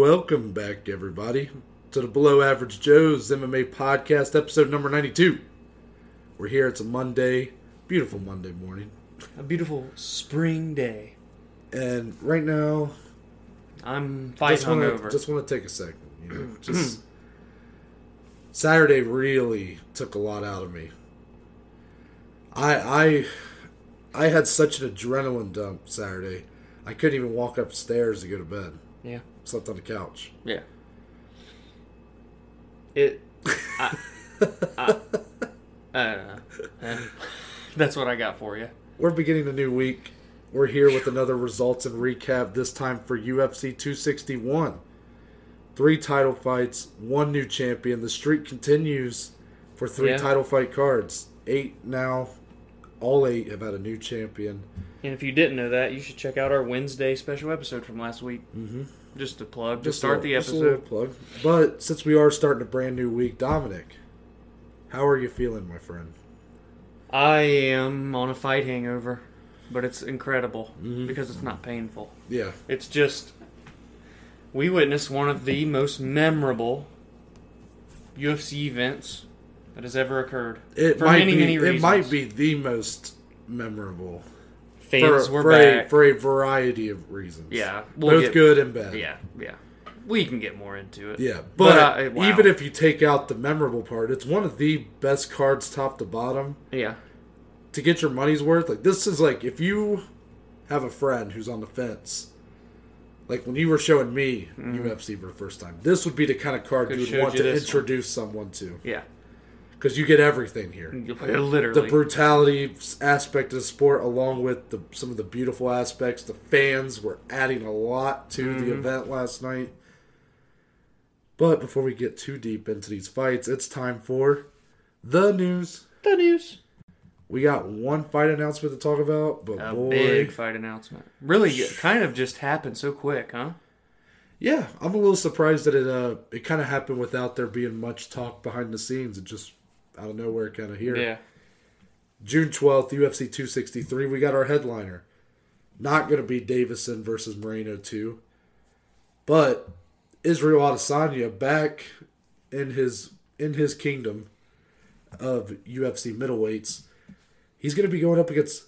Welcome back, everybody, to the Below Average Joe's MMA podcast, episode number 92. We're here. It's a Monday, beautiful Monday morning. A beautiful spring day. And right now, I'm fighting just hungover. to just want to take a second. You know, just Saturday really took a lot out of me. I I I had such an adrenaline dump Saturday. I couldn't even walk upstairs to go to bed. Yeah. Slept on the couch. Yeah. It. I, I, I don't know. That's what I got for you. We're beginning a new week. We're here with another results and recap, this time for UFC 261. Three title fights, one new champion. The streak continues for three Yeah. title fight cards. Eight now. All eight have had a new champion. And if you didn't know that, you should check out our Wednesday special episode from last week. Mm-hmm. Just to plug, just a start little- the just a episode. plug. But since we are starting a brand new week, Dominic, how are you feeling, my friend? I am on a fight hangover, but it's incredible Mm-hmm. because it's not painful. Yeah. It's just we witnessed one of the most memorable UFC events that has ever occurred. It For might many, be many it might be the most memorable. Fans for, were for back. A, for a variety of reasons. yeah, we'll Both get- good and bad. Yeah, yeah. We can get more into it. Yeah, But, but, uh, wow. even if you take out the memorable part, it's one of the best cards top to bottom Yeah, to get your money's worth. Like this is like if you have a friend who's on the fence, like when you were showing me UFC for the first time, this would be the kind of card Could've you would want you to introduce someone to yeah. Because you get everything here. Literally. The brutality aspect of the sport, along with the, some of the beautiful aspects, the fans were adding a lot to Mm-hmm. the event last night. But before we get too deep into these fights, it's time for the news. the news. We got one fight announcement to talk about, but A boy, big fight announcement. Really, it kind of just happened so quick, huh? yeah, I'm a little surprised that it uh it kind of happened without there being much talk behind the scenes. It just out of nowhere, kind of here. Yeah. June 12th, UFC 263. We got our headliner. Not going to be Deiveson versus Moreno 2. But Israel Adesanya back in his in his kingdom of UFC middleweights. He's going to be going up against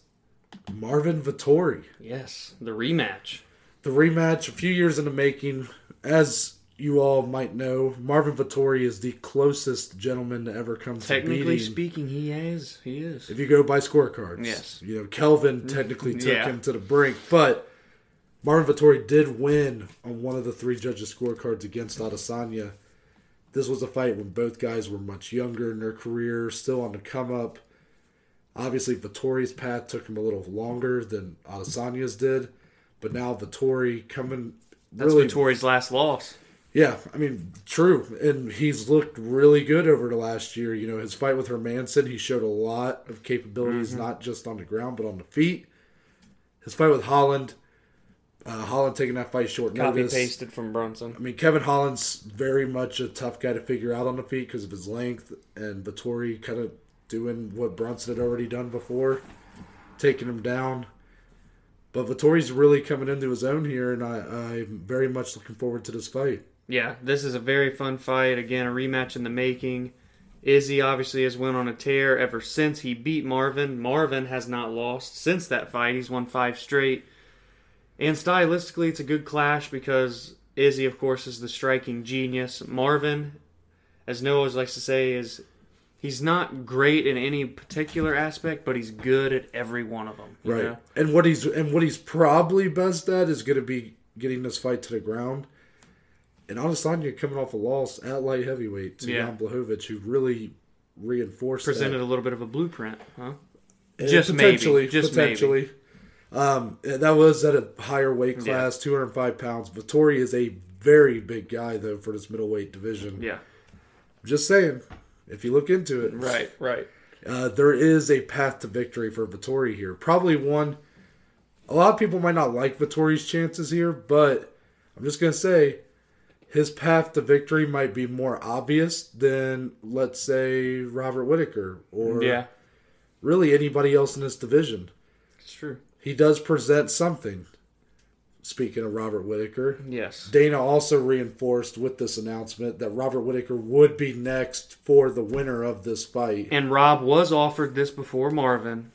Marvin Vettori. Yes, the rematch. The rematch, a few years in the making. As you all might know, Marvin Vettori is the closest gentleman to ever come to Technically beating speaking, he is. He is. if you go by scorecards. Yes. You know, Kelvin technically took Yeah. him to the brink, but Marvin Vettori did win on one of the three judges' scorecards against Adesanya. This was a fight when both guys were much younger in their career, still on the come up. Obviously, Vettori's path took him a little longer than Adesanya's did, but now Vettori coming That's really Vettori's last loss. Yeah, I mean, true. And he's looked really good over the last year. You know, his fight with Hermansson, he showed a lot of capabilities, Mm-hmm. not just on the ground, but on the feet. His fight with Holland, uh, Holland taking that fight short Copy notice. pasted from Brunson. I mean, Kevin Holland's very much a tough guy to figure out on the feet because of his length, and Vettori kind of doing what Brunson had already done before, taking him down. But Vettori's really coming into his own here, and I, I'm very much looking forward to this fight. Yeah, this is a very fun fight. Again, a rematch in the making. Izzy obviously has went on a tear ever since he beat Marvin. Marvin has not lost since that fight. He's won five straight. And stylistically, it's a good clash because Izzy, of course, is the striking genius. Marvin, as Noah likes to say, is he's not great in any particular aspect, but he's good at every one of them. you Right. know? And what he's and what he's probably best at is going to be getting this fight to the ground. And Adesanya coming off a loss at light heavyweight to Yeah. Jan Blachowicz, who really reinforced Presented that. a little bit of a blueprint, huh? And just potentially, maybe, just potentially. Um, and that was at a higher weight class, 205 pounds. Vettori is a very big guy though for this middleweight division. Yeah. Just saying, if you look into it, Right, right. uh, there is a path to victory for Vettori here. Probably one. A lot of people might not like Vettori's chances here, but I'm just gonna say his path to victory might be more obvious than, let's say, Robert Whitaker or Yeah, really anybody else in this division. it's true. He does present something. Speaking of Robert Whitaker, Yes. Dana also reinforced with this announcement that Robert Whitaker would be next for the winner of this fight. And Rob was offered this before Marvin,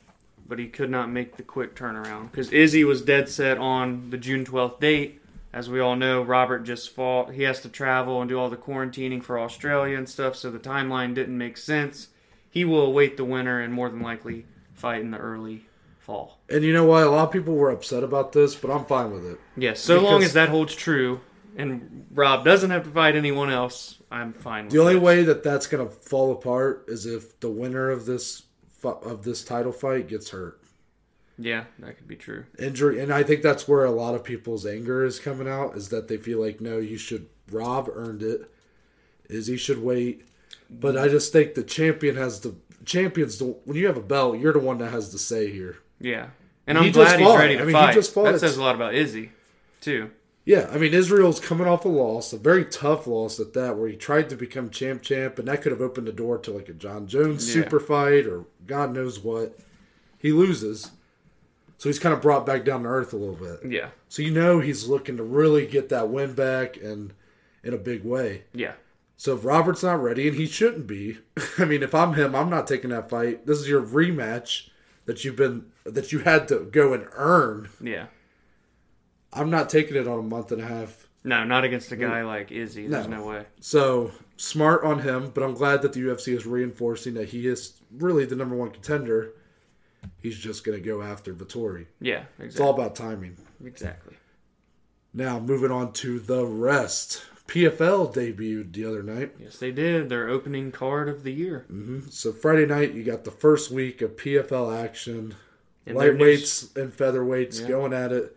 but he could not make the quick turnaround because Izzy was dead set on the June 12th date. As we all know, Robert just fought. He has to travel and do all the quarantining for Australia and stuff, so the timeline didn't make sense. He will await the winner and more than likely fight in the early fall. And you know why? A lot of people were upset about this, but I'm fine with it. Yes, so long as that holds true and Rob doesn't have to fight anyone else, I'm fine with The only this. way that that's going to fall apart is if the winner of this of this title fight gets hurt. Yeah, that could be true. Injury, and I think that's where a lot of people's anger is coming out is that they feel like no, you should. Rob earned it. Izzy should wait. But I just think the champion has the champions. The, when you have a belt, you're the one that has the say here. Yeah. And I'm glad he's ready to I mean, he just fought. That says a lot about Izzy, too. Yeah, I mean Israel's coming off a loss, a very tough loss at that, where he tried to become champ champ, and that could have opened the door to like a Jon Jones Yeah. super fight or God knows what. He loses, so he's kind of brought back down to earth a little bit. Yeah. So you know he's looking to really get that win back and in a big way. Yeah. So if Robert's not ready, and he shouldn't be, I mean, if I'm him, I'm not taking that fight. This is your rematch that you've been that you had to go and earn. Yeah. I'm not taking it on a month and a half. No, not against a mm. guy like Izzy. There's No. no, way. So smart on him, but I'm glad that the UFC is reinforcing that he is really the number one contender. He's just going to go after Vettori. Yeah, It's all about timing. Exactly. Now moving on to the rest. PFL debuted the other night. Yes, they did. Their opening card of the year. So Friday night you got the first week of PFL action. And Lightweights and featherweights Yeah. going at it.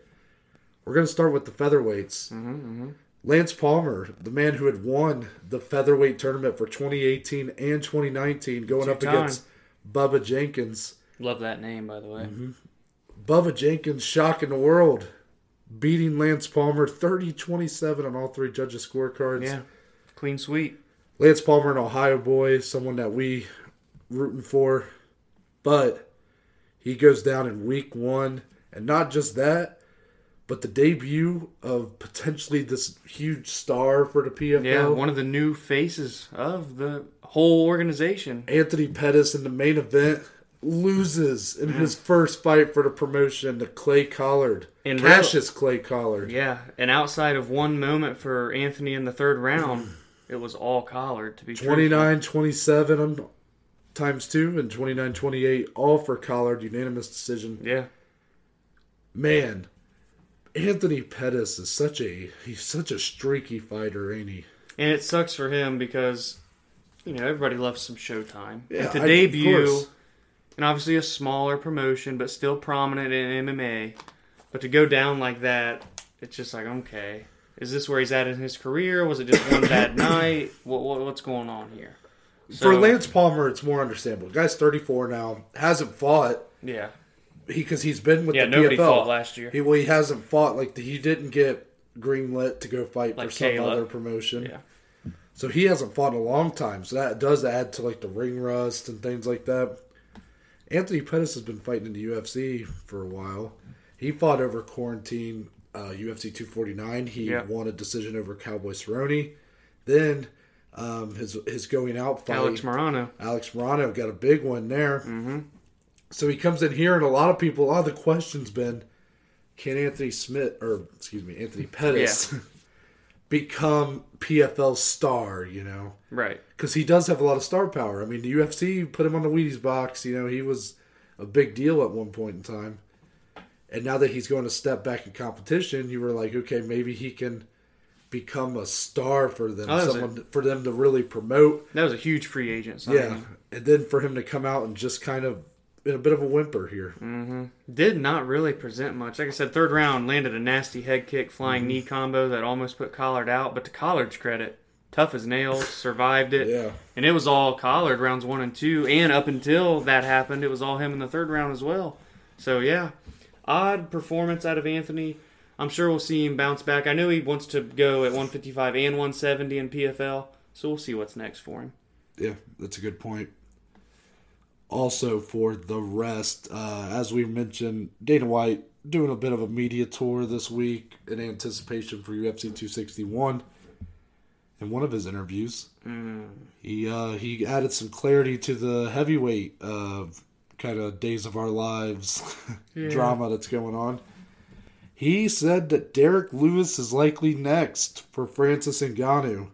We're going to start with the featherweights. Mm-hmm, Lance Palmer, the man who had won the featherweight tournament for 2018 and 2019, going up Two-time. against Bubba Jenkins. Love that name, by the way. Mm-hmm. Bubba Jenkins shocking the world, beating Lance Palmer 30 27 on all three judges' scorecards. Yeah. Clean sweep. Lance Palmer, an Ohio boy, someone that we rooting for, but he goes down in week one, and not just that, but the debut of potentially this huge star for the PFL. Yeah, one of the new faces of the whole organization. Anthony Pettis in the main event loses in his first fight for the promotion to Clay Collard. In Cassius Clay Collard. Yeah, and outside of one moment for Anthony in the third round, it was all Collard to be truthful. 29 27 um, times two and 29 28 all for Collard unanimous decision. Yeah, Man, Anthony Pettis is such a he's such a streaky fighter, ain't he? and it sucks for him because you know everybody loves some showtime. Yeah, and to I- debut. And obviously a smaller promotion, but still prominent in MMA, but to go down like that, it's just like okay, is this where he's at in his career? Was it just one bad night? What, what what's going on here? For Lance Palmer, it's more understandable. The guy's 34 now, hasn't fought yeah, because he's been with yeah, the nobody PFL. fought last year. He, well, he hasn't fought like he didn't get greenlit to go fight Like for some Kayla. other promotion. Yeah. So he hasn't fought in a long time. So that does add to like the ring rust and things like that. Anthony Pettis has been fighting in the UFC for a while. He fought over quarantine uh, UFC 249. He Yeah. won a decision over Cowboy Cerrone. Then um, his his going out fight. Alex Morono. Alex Morono got a big one there. Mm-hmm. So he comes in here, and a lot of people, a lot of the questions been, can Anthony Smith or excuse me, Anthony Pettis become PFL star? You know, Right. Because he does have a lot of star power. I mean, the UFC put him on the Wheaties box. You know, he was a big deal at one point in time. And now that he's going to step back in competition, you were like, okay, maybe he can become a star for them, Oh, someone for them to really promote. That was a huge free agent signing. Yeah, and then for him to come out and just kind of in a bit of a whimper here. Mm-hmm. Did not really present much. Like I said, third round landed a nasty head kick, flying mm-hmm. knee combo that almost put Collard out. But to Collard's credit, tough as nails, survived it. Yeah. And it was all Collard rounds one and two. And up until that happened, it was all him in the third round as well. So, yeah, odd performance out of Anthony. I'm sure we'll see him bounce back. I know he wants to go at 155 and 170 in PFL. So we'll see what's next for him. Yeah, that's a good point. also for the rest, uh, as we mentioned, Dana White doing a bit of a media tour this week in anticipation for UFC 261. In one of his interviews, he uh, he added some clarity to the heavyweight uh, kind of days of our lives drama that's going on. He said that Derrick Lewis is likely next for Francis Ngannou,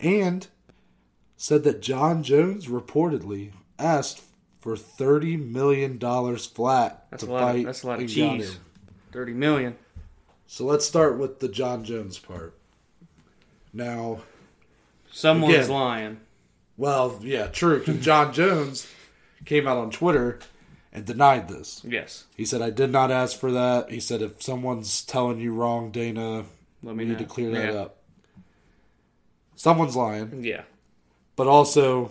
and said that Jon Jones reportedly asked for thirty million dollars flat That's to a lot. fight Of, that's a lot of Ngannou. cheese. Thirty million. So let's start with the Jon Jones part. Now, Someone's Again. lying. well, yeah, true. Jon Jones came out on Twitter and denied this. Yes. He said, "I did not ask for that." He said, "If someone's telling you wrong, Dana, Let we me need to clear that Yeah. up." Someone's lying, Yeah. but also,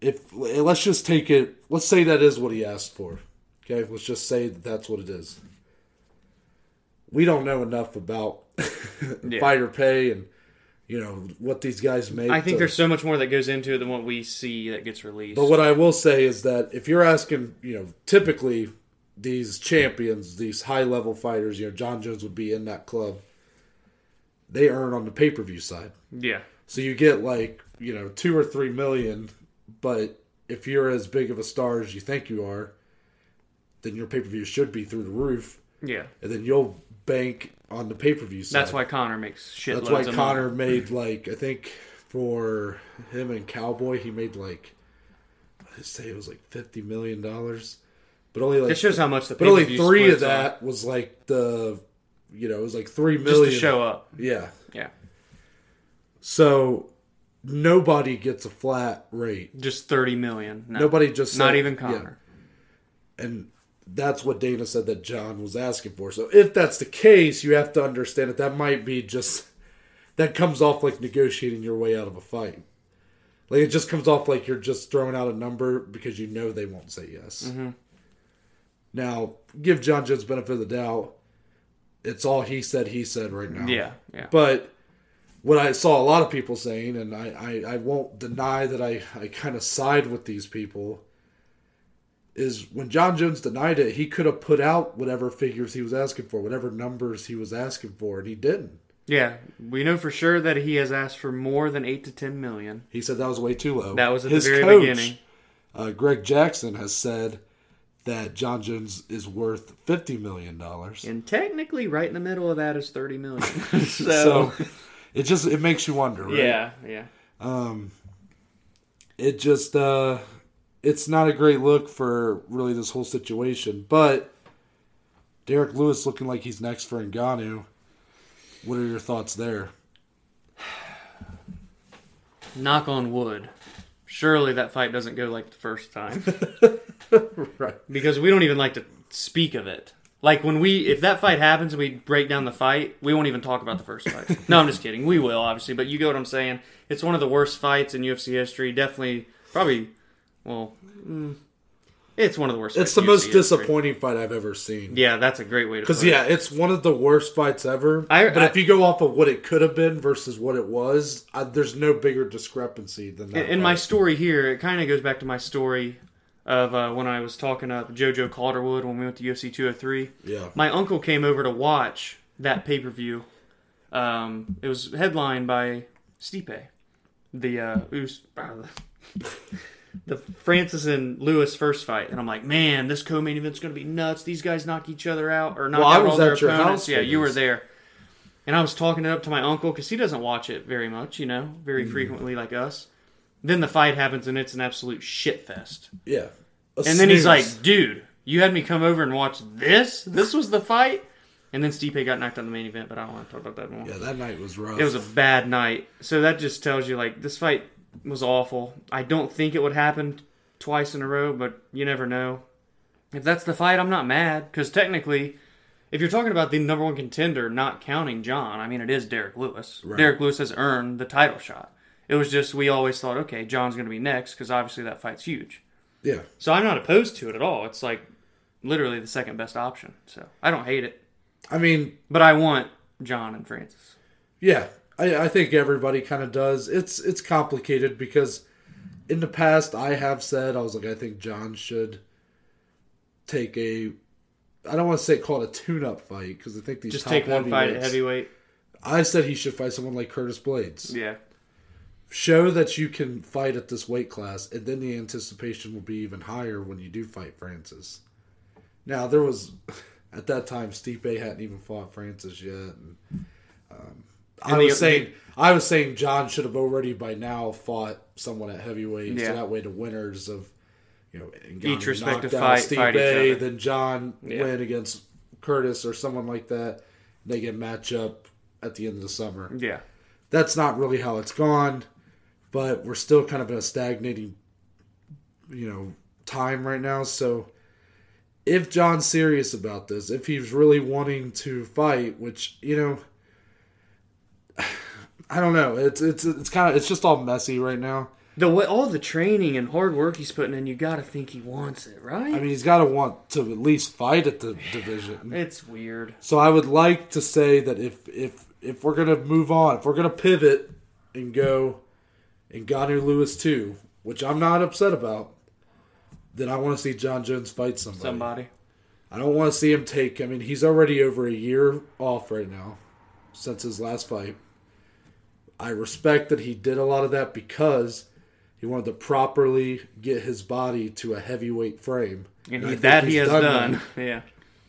if let's just take it. Let's say that is what he asked for. Okay, let's just say that that's what it is. We don't know enough about Yeah. fighter pay and you know what these guys make. I think to- there's so much more that goes into it than what we see that gets released. But what I will say is that if you're asking, you know, typically these champions, these high level fighters, you know, Jon Jones would be in that club. They earn on the pay per view side, yeah. so you get like you know two or three million. But if you're as big of a star as you think you are, then your pay per view should be through the roof, Yeah. and then you'll bank on the pay per view side. That's why Conor makes shit. That's why Conor made like I think for him and Cowboy he made like I say it was like fifty million dollars, but only like It shows how much the but only three of that was like the you know it was like three million just to show up. yeah. Yeah. So nobody gets a flat rate. Just thirty million. No. Nobody just Not said- even yeah. Conor. and that's what Dana said that Jon was asking for. So if that's the case, you have to understand that that might be just that comes off like negotiating your way out of a fight. Like it just comes off like you're just throwing out a number because you know they won't say yes. Mm-hmm. Now, give Jon Jones benefit of the doubt. It's all he said. He said right now. Yeah. Yeah. But what I saw a lot of people saying, and I, I, I won't deny that I, I kind of side with these people, is when Jon Jones denied it, he could have put out whatever figures he was asking for, whatever numbers he was asking for, and he didn't. Yeah. We know for sure that he has asked for more than eight to ten million. He said that was way too low. That was at His the very coach, beginning. Uh, Greg Jackson has said that Jon Jones is worth fifty million dollars. And technically, right in the middle of that is thirty million. So so, it just it makes you wonder, right? yeah, yeah. Um, it just uh, it's not a great look for really this whole situation. But Derrick Lewis looking like he's next for Ngannou. What are your thoughts there? Knock on wood. Surely that fight doesn't go like the first time right. because we don't even like to speak of it. Like when we, if that fight happens and we break down the fight, we won't even talk about the first fight. no, I'm just kidding. We will obviously, but you get what I'm saying. It's one of the worst fights in UFC history. Definitely, probably. Well, mm, it's one of the worst. It's the most history. disappointing fight I've ever seen. Yeah, that's a great way to. Because put it. yeah, it's one of the worst fights ever. I- but I- if you go off of what it could have been versus what it was, I, there's no bigger discrepancy than that. In my story here, it kind of goes back to my story of uh, when I was talking up JoJo Calderwood when we went to UFC 203. yeah, My uncle came over to watch that pay per view. Um, it was headlined by Stipe, the uh, Us- the Francis and Lewis first fight, and I'm like, man, this co-main event's going to be nuts. These guys knock each other out or knock Well, out all their opponents. Yeah, you were there. And I was talking it up to my uncle because he doesn't watch it very much, you know, very Mm. frequently like us. Then the fight happens and it's an absolute shit fest. yeah. A And then he's like, dude, you had me come over and watch this? This was the fight? And then Stipe got knocked out in the main event, but I don't want to talk about that anymore. yeah, that night was rough. It was a bad night. So that just tells you, like, this fight was awful. I don't think it would happen twice in a row, but you never know. If that's the fight, I'm not mad. Because technically, if you're talking about the number one contender, not counting Jon, I mean, it is Derrick Lewis. Right. Derrick Lewis has earned the title shot. It was just, we always thought, okay, Jon's going to be next, because obviously that fight's huge. yeah. So I'm not opposed to it at all. It's like literally the second best option. So I don't hate it. I mean, But I want Jon and Francis. Yeah, I, I think everybody kind of does. It's it's complicated because in the past, I have said I was like, I think Jon should take a. I don't want to say call it a tune-up fight because I think these Just take one fight at heavyweight. I said he should fight someone like Curtis Blaydes. Yeah. Show that you can fight at this weight class, and then the anticipation will be even higher when you do fight Francis. Now there was at that time Stipe hadn't even fought Francis yet. And, um, I the- was saying I was saying Jon should have already by now fought someone at heavyweight, Yeah. so that way the winners of you know Each respective fight- fight each other. then Jon Yeah. win against Curtis or someone like that. They get match up at the end of the summer Yeah. that's not really how it's gone but we're still kind of in a stagnating you know time right now so if jon's serious about this if he's really wanting to fight which you know i don't know it's it's it's kind of it's just all messy right now The way all the training and hard work he's putting in, you got to think he wants it, right? i mean he's got to want to at least fight at the division it's weird. So I would like to say that if if if we're gonna move on, if we're gonna pivot and go Ngannou Lewis too, which I'm not upset about, then I want to see Jon Jones fight somebody. Somebody. I don't want to see him take. I mean, he's already over a year off right now since his last fight. I respect that he did a lot of that because he wanted to properly get his body to a heavyweight frame. And I he, that he has that. done. Yeah.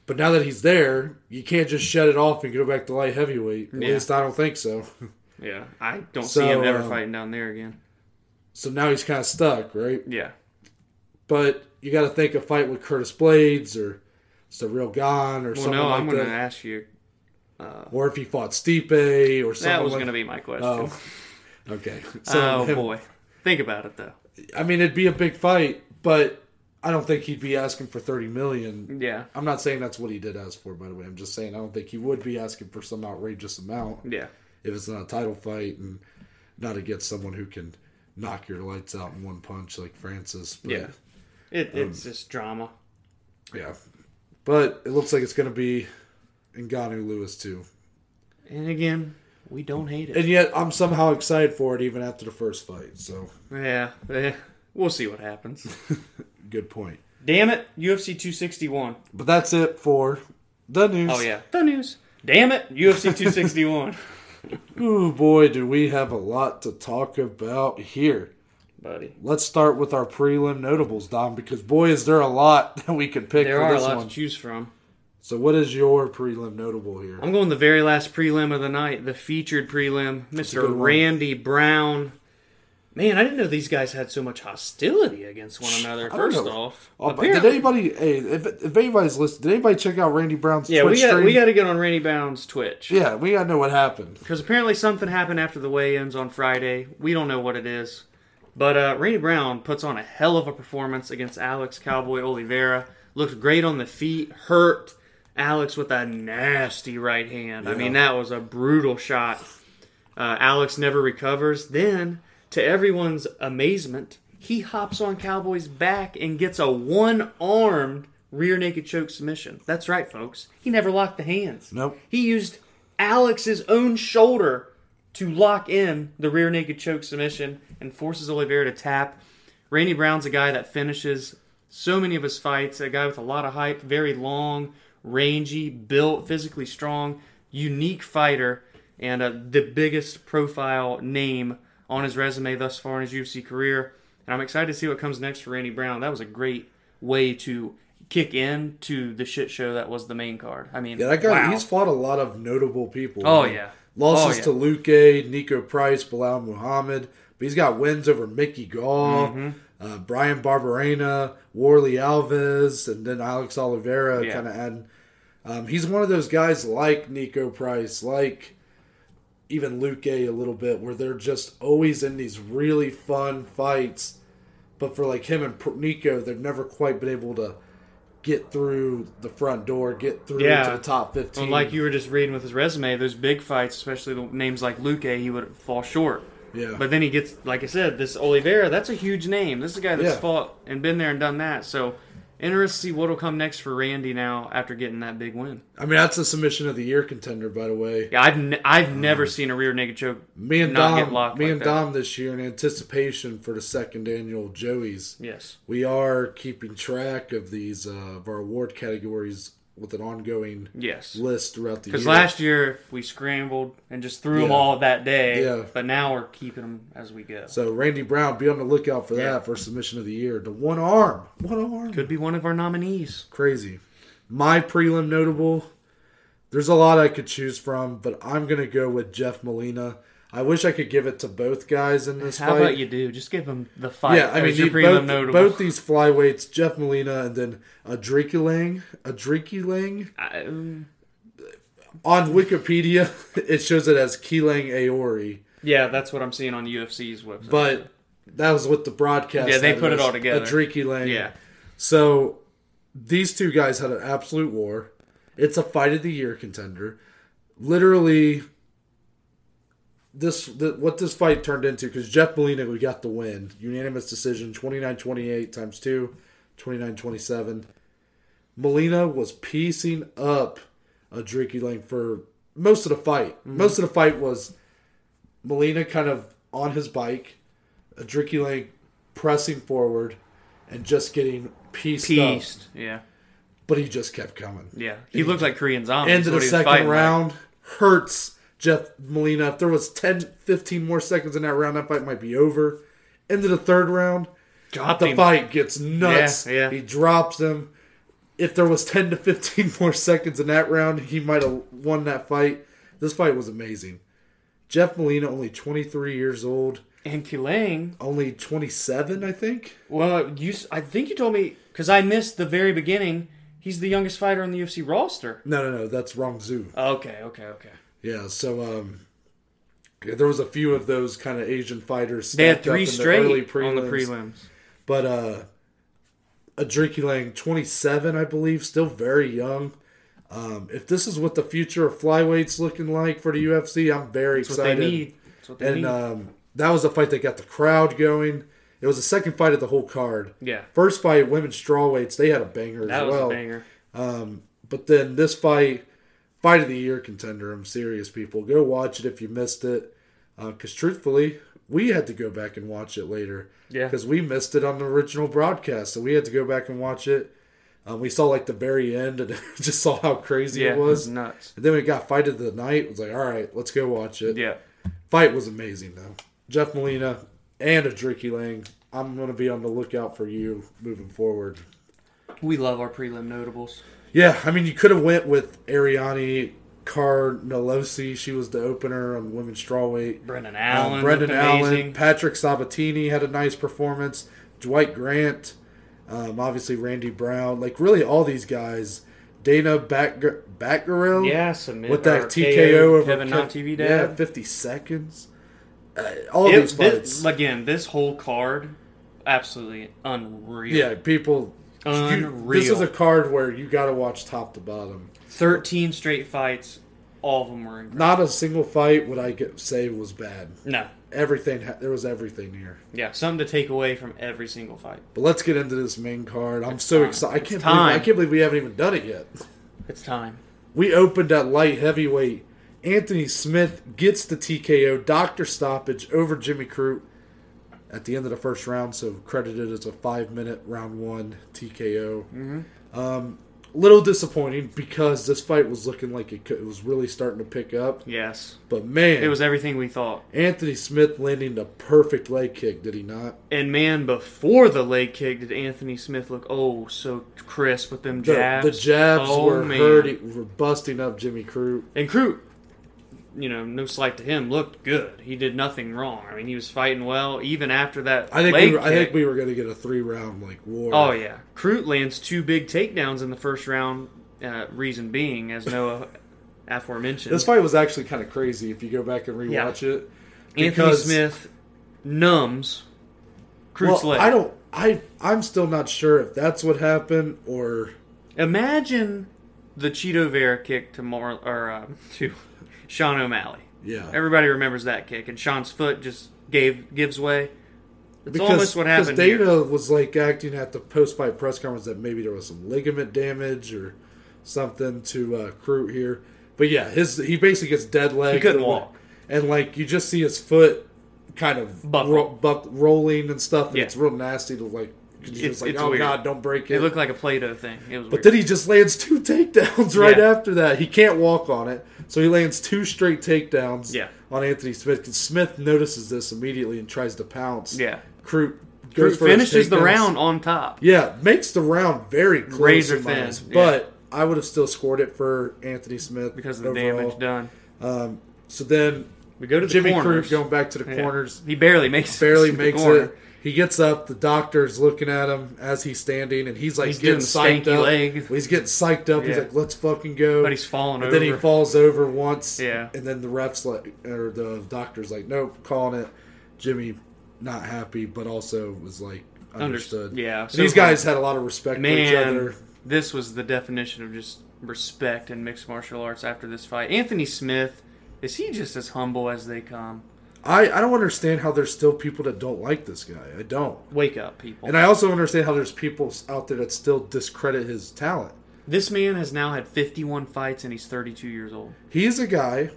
But now that he's there, you can't just shut it off and go back to light heavyweight. At Yeah. least I don't think so. Yeah. I don't So, see him ever um, fighting down there again. So now he's kind of stuck, right? Yeah. But you got to think a fight with Curtis Blaydes or Ciryl Gane or Well, someone no, like I'm going to ask you. Or if he fought Stipe or someone That was like- going to be my question. Oh, okay. So oh, him- boy. Think about it, though. I mean, it'd be a big fight, but I don't think he'd be asking for thirty million. Yeah. I'm not saying that's what he did ask for, by the way. I'm just saying I don't think he would be asking for some outrageous amount. Yeah. if it's not a title fight and not against someone who can knock your lights out in one punch like Francis. But, Yeah. It, Um, it's just drama. yeah. But it looks like it's going to be Ngannou Lewis too. And again, we don't hate it. And yet I'm somehow excited for it even after the first fight. So Yeah. eh, We'll see what happens. good point. Damn it. UFC 261. But that's it for the news. Oh, yeah. The news. Damn it. UFC 261. oh boy, do we have a lot to talk about here. Buddy. Let's start with our prelim notables, Dom, because boy, is there a lot that we could pick There are a lot one. to choose from. So, what is your prelim notable here? I'm going the very last prelim of the night, the featured prelim, Mr. Randy Brown. Man, I didn't know these guys had so much hostility against one another. First off, Oh, did anybody? Hey, if, if anybody's listening, did anybody check out Randy Brown's yeah, Twitch we got stream? we got to get on Randy Brown's Twitch yeah, we got to know what happened. because apparently something happened after the weigh-ins on Friday. We don't know what it is, but uh, Randy Brown puts on a hell of a performance against Alex Cowboy Oliveira. Looked great on the feet, hurt Alex with a nasty right hand. I mean, that was a brutal shot. Uh, Alex never recovers. Then, to everyone's amazement, he hops on Cowboy's back and gets a one-armed rear naked choke submission. That's right, folks. He never locked the hands. Nope. He used Alex's own shoulder to lock in the rear naked choke submission and forces Oliveira to tap. Randy Brown's a guy that finishes so many of his fights, a guy with a lot of hype, very long, rangy, built, physically strong, unique fighter, and uh, the biggest profile name on his resume thus far in his UFC career. And I'm excited to see what comes next for Randy Brown. That was a great way to kick in to the shit show that was the main card. I mean, Yeah, that guy. wow. He's fought a lot of notable people. Oh, I mean, yeah. losses Oh, yeah. to Luque, Niko Price, Belal Muhammad, but he's got wins over Mickey Gall, Mm-hmm. uh, Bryan Barberena, Warley Alves, and then Alex Oliveira. Yeah. Kind of adding. Um, he's one of those guys like Niko Price, like even Luque a little bit, where they're just always in these really fun fights. But for like him and Nico, they've never quite been able to get through the front door, get through Yeah. to the top fifteen. Well, like you were just reading with his resume, those big fights, especially the names like Luque, he would fall short. yeah, But then he gets, like I said, this Oliveira, that's a huge name. This is a guy that's Yeah. fought and been there and done that. So Interested to see what'll come next for Randy now after getting that big win. I mean, that's a submission of the year contender, by the way. Yeah, I've ne- I've never seen a rear naked choke. Me and Not get Dom, locked me like and that. Dom this year in anticipation for the second annual Joey's. Yes. We are keeping track of these uh, of our award categories with an ongoing Yes. list throughout the year. Because last year we scrambled and just threw them Yeah. all that day. Yeah. But now we're keeping them as we go. so Randy Brown, be on the lookout for Yeah. that for submission of the year. The one arm, one arm, Could be one of our nominees. crazy. My prelim notable. There's a lot I could choose from, but I'm gonna go with Jeff Molina. I wish I could give it to both guys in this How fight. about you do? Just give them the fight. Yeah, I mean, you- both, both these flyweights, Jeff Molina and then Adriki Lang. Adriki Lang. Um, On Wikipedia, it shows it as Keelang Aori, yeah, that's what I'm seeing on UFC's website. but that was with the broadcast. Yeah, they put it all together. Adriki Lang. yeah, So these two guys had an absolute war. It's a fight of the year contender. Literally, this the, what this fight turned into because Jeff Molina we got the win. Unanimous decision 29-28 times 2 29-27 Molina was piecing up a Adriki Lang for most of the fight. Mm-hmm. Most of the fight was Molina kind of on his bike a Adriki Lang pressing forward and just getting pieced, up. Pieced. Yeah, but he just kept coming. Yeah. He looked like Korean zombie. end of the second round. Hurts Jeff Molina. If there was 10, 15 more seconds in that round, that fight might be over. End of the third round, Dropped the him. fight gets nuts. Yeah, yeah. He drops him. If there was 10 to 15 more seconds in that round, he might have won that fight. This fight was amazing. Jeff Molina, only 23 years old, And Kilang. only 27, I think. Well, you. I think you told me because I missed the very beginning. He's the youngest fighter on the UFC roster. No, no, no, that's wrong zoo. Okay, okay, okay. Yeah, so um, yeah, there was a few of those kind of Asian fighters. They had three the straight early on the prelims. But uh Adriki Lang, 27, I believe, still very young. Um, if this is what the future of flyweights looking like for the UFC, I'm very That's what they excited. need. That's what they And need. um, that was a fight that got the crowd going. It was the second fight of the whole card. yeah, First fight, women's strawweights, they had a banger that as was well. a banger. Um, but then this fight, fight of the year contender. I'm serious, people. Go watch it if you missed it. Because truthfully, we had to go back and watch it later. Yeah. Because we missed it on the original broadcast, so we had to go back and watch it. Um, we saw like the very end and just saw how crazy Yeah, it was. nuts. And then we got fight of the night. It was like, all right, let's go watch it. Yeah, Fight was amazing though. Jeff Molina and Adriki Lang. I'm going to be on the lookout for you moving forward. we love our prelim notables. Yeah, I mean, you could have went with Ariane Carnelosi. She was the opener on women's strawweight. Brendan Um, Allen, Brendan Allen, amazing. Patrick Sabatini had a nice performance. Dwight Grant, um, obviously Randy Brown. Like really, all these guys. Dana Batg- Batgerel Yeah, submit with that TKO over Kevin Kev- TV Yeah, Dad. fifty seconds. Uh, all It- these this- fights. again, this whole card, absolutely unreal. yeah, people. You- this is a card where you got to watch top to bottom. thirteen straight fights, all of them were incredible. Not a single fight would I get, say was bad. No, Everything there was everything here. yeah, something to take away from every single fight. But let's get into this main card. I'm so time. excited. I can't believe, I can't believe we haven't even done it yet. It's time. We opened at light heavyweight. Anthony Smith gets the TKO, doctor stoppage over Jimmy Crute at the end of the first round. So credited as a five minute round one TKO. Mm-hmm. Um, little disappointing because this fight was looking like it, could, it was really starting to pick up. Yes, But man, it was everything we thought. Anthony Smith landing the perfect leg kick. Did he not? And man, before the leg kick, did Anthony Smith look oh so crisp with them The, jabs? the jabs Oh, were man. hurting, were busting up Jimmy Crute. And Crute, you know, no slight to him, looked good. He did nothing wrong. I mean, he was fighting well even after that I think we were, I think we were going to get a three round like war. Oh yeah, Crute lands two big takedowns in the first round. Uh, reason being, as Noah aforementioned, This fight was actually kind of crazy if you go back and rewatch it. Anthony Smith numbs Crute's Well, leg. I don't. I I'm still not sure if that's what happened or Imagine the Chito Vera kick to Mar- or uh, to Sean O'Malley. yeah. Everybody remembers that kick, and Sean's foot just gave gives way. It's almost what happened Because Dana here. was like acting at the post-fight press conference that maybe there was some ligament damage or something to uh, Crute here. But yeah, his he basically gets dead leg. He couldn't walk. and like you just see his foot kind of ro- buck, rolling and stuff. And Yeah. it's real nasty to like. You're It's- like, it's oh weird. god, don't break it. It looked like a Play-Doh thing. It was But weird. then he just lands two takedowns right Yeah. after that. He can't walk on it, so he lands two straight takedowns Yeah. on Anthony Smith. 'Cause Smith notices this immediately and tries to pounce. yeah. Crute goes for finishes the round on top. Yeah, makes the round very close. Razor thin, eyes. yeah. But I would have still scored it for Anthony Smith because of the overall. damage done. Um, so then We go to the Jimmy corners. Crute going back to the Yeah. corners. He barely makes Barely it makes it. He gets up. The doctor's looking at him as he's standing, and he's like He's getting psyched up. leg. He's getting psyched up. He's like, "Let's fucking go!" But he's falling But over. then he falls over once. Yeah. And then the refs like, or the doctor's like, "Nope, calling it." Jimmy not happy, but also was like understood. Yeah. So these guys had a lot of respect for each Man, other. this was the definition of just respect in mixed martial arts after this fight. Anthony Smith, is he just as humble as they come? I, I don't understand how there's still people that don't like this guy. I don't. Wake up, people. And I also understand how there's people out there that still discredit his talent. this man has now had 51 fights and he's 32 years old. He's a guy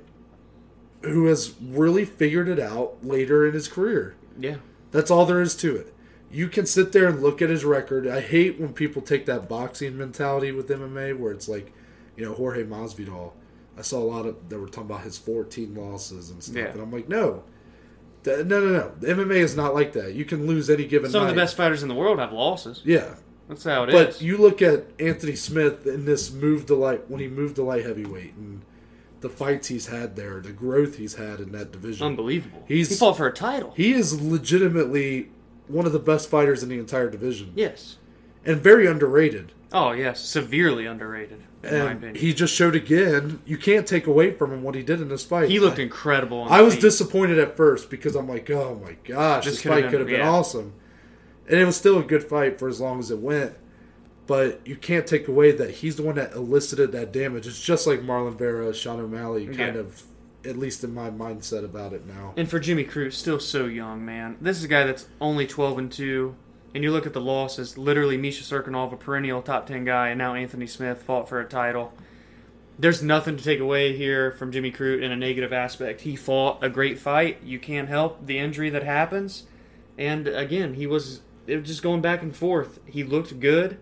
who has really figured it out later in his career. Yeah. That's all there is to it. You can sit there and look at his record. I hate when people take that boxing mentality with MMA where it's like, you know, Jorge Masvidal. I saw a lot of that were talking about his 14 losses and stuff, Yeah. and I'm like, no, no, no, no. The MMA is not like that. You can lose any given Some night. of the best fighters in the world have losses. Yeah, That's how it is. but you look at Anthony Smith in this move to light when he moved to light heavyweight and the fights he's had there, the growth he's had in that division. Unbelievable. He's- he fought for a title. He is legitimately one of the best fighters in the entire division yes. and very underrated. Oh, yes. Severely underrated, in my And opinion. he just showed again. You can't take away from him what he did in this fight. He looked I, incredible. On I was feet. disappointed at first because I'm like, oh my gosh, This this, fight could have been yeah. awesome, and it was still a good fight for as long as it went. But you can't take away that he's the one that elicited that damage. It's just like Marlon Vera, Sean O'Malley, kind Yeah. of, at least in my mindset about it now. And for Jimmy Crute, still so young, man. This is a guy that's only 12 and 2. And you look at the losses, literally Misha Cirkunov, a perennial top 10 guy, and now Anthony Smith fought for a title. There's nothing to take away here from Jimmy Crute in a negative aspect. He fought a great fight. You can't help the injury that happens. And again, he was it was just going back and forth. He looked good.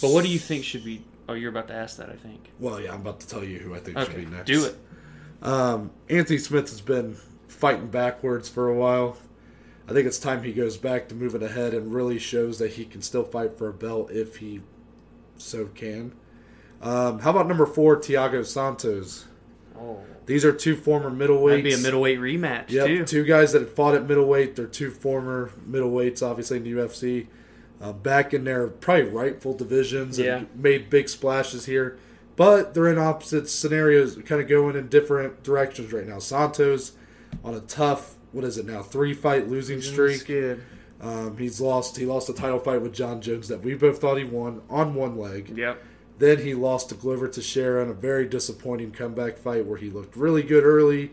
But what do you think should be Oh, you're about to ask that, I think. Well, yeah, I'm about to tell you who I think should be next. do it. Um, Anthony Smith has been fighting backwards for a while. I think it's time he goes back to moving ahead and really shows that he can still fight for a belt if he so can. Um, how about number four, Thiago Santos? Oh. These are two former middleweights. That'd be a middleweight rematch, Yep, too. two guys that have fought at middleweight. They're two former middleweights, obviously in the UFC. Uh, back in their probably rightful divisions Yeah. and made big splashes here. But they're in opposite scenarios, kind of going in different directions right now. Santos on a tough, what is it now, three fight losing streak. Um, he's lost. He lost a title fight with John Jones that we both thought he won on one leg. Yep. Then he lost to Glover Teixeira in a very disappointing comeback fight where he looked really good early,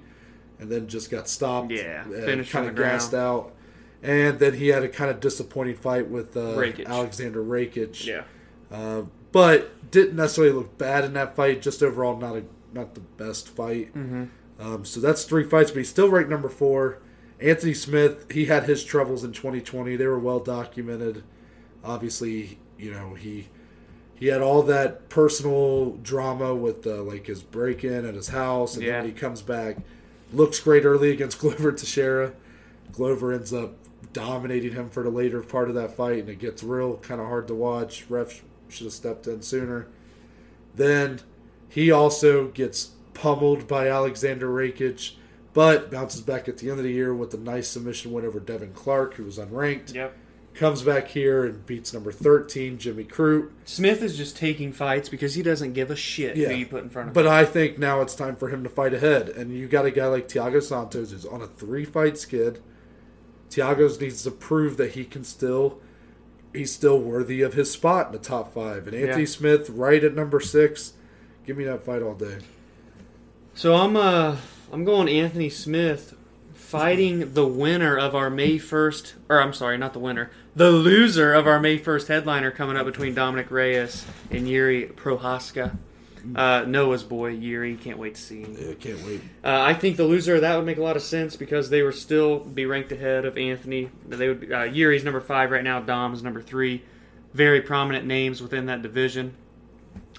and then just got stopped. Yeah, and finished kind of gassed out. And then he had a kind of disappointing fight with uh. Aleksandar Rakic. Yeah. Uh, but didn't necessarily look bad in that fight. Just overall, not a not the best fight. Mm-hmm. Um, so that's three fights, but he's still ranked number four. Anthony Smith, he had his troubles in 2020. They were well documented. Obviously, you know he he had all that personal drama with uh, like his break in at his house, and Yeah. then he comes back, looks great early against Glover Teixeira. Glover ends up dominating him for the later part of that fight, and it gets real kind of hard to watch. Ref should have stepped in sooner. Then he also gets pummeled by Aleksandar Rakic, but bounces back at the end of the year with a nice submission win over Devin Clark, who was unranked. Yep. Comes back here and beats number 13, Jimmy Crute. Smith is just taking fights because he doesn't give a shit Yeah. who you put in front of him. But I think now it's time for him to fight ahead. And you got a guy like Thiago Santos who's on a three fight skid. Thiago's needs to prove that he can still he's still worthy of his spot in the top five. And Anthony Yeah. Smith right at number six. Give me that fight all day. So I'm uh I'm going Anthony Smith fighting the winner of our May 1st, or I'm sorry, not the winner, the loser of our May 1st headliner coming up between Dominick Reyes and Yuri Prochazka. Uh, Noah's boy, Yuri. Can't wait to see him. Yeah, can't wait. Uh, I think the loser of that would make a lot of sense because they would still be ranked ahead of Anthony. They would. Be, uh, Yuri's number five right now. Dom's number three. Very prominent names within that division.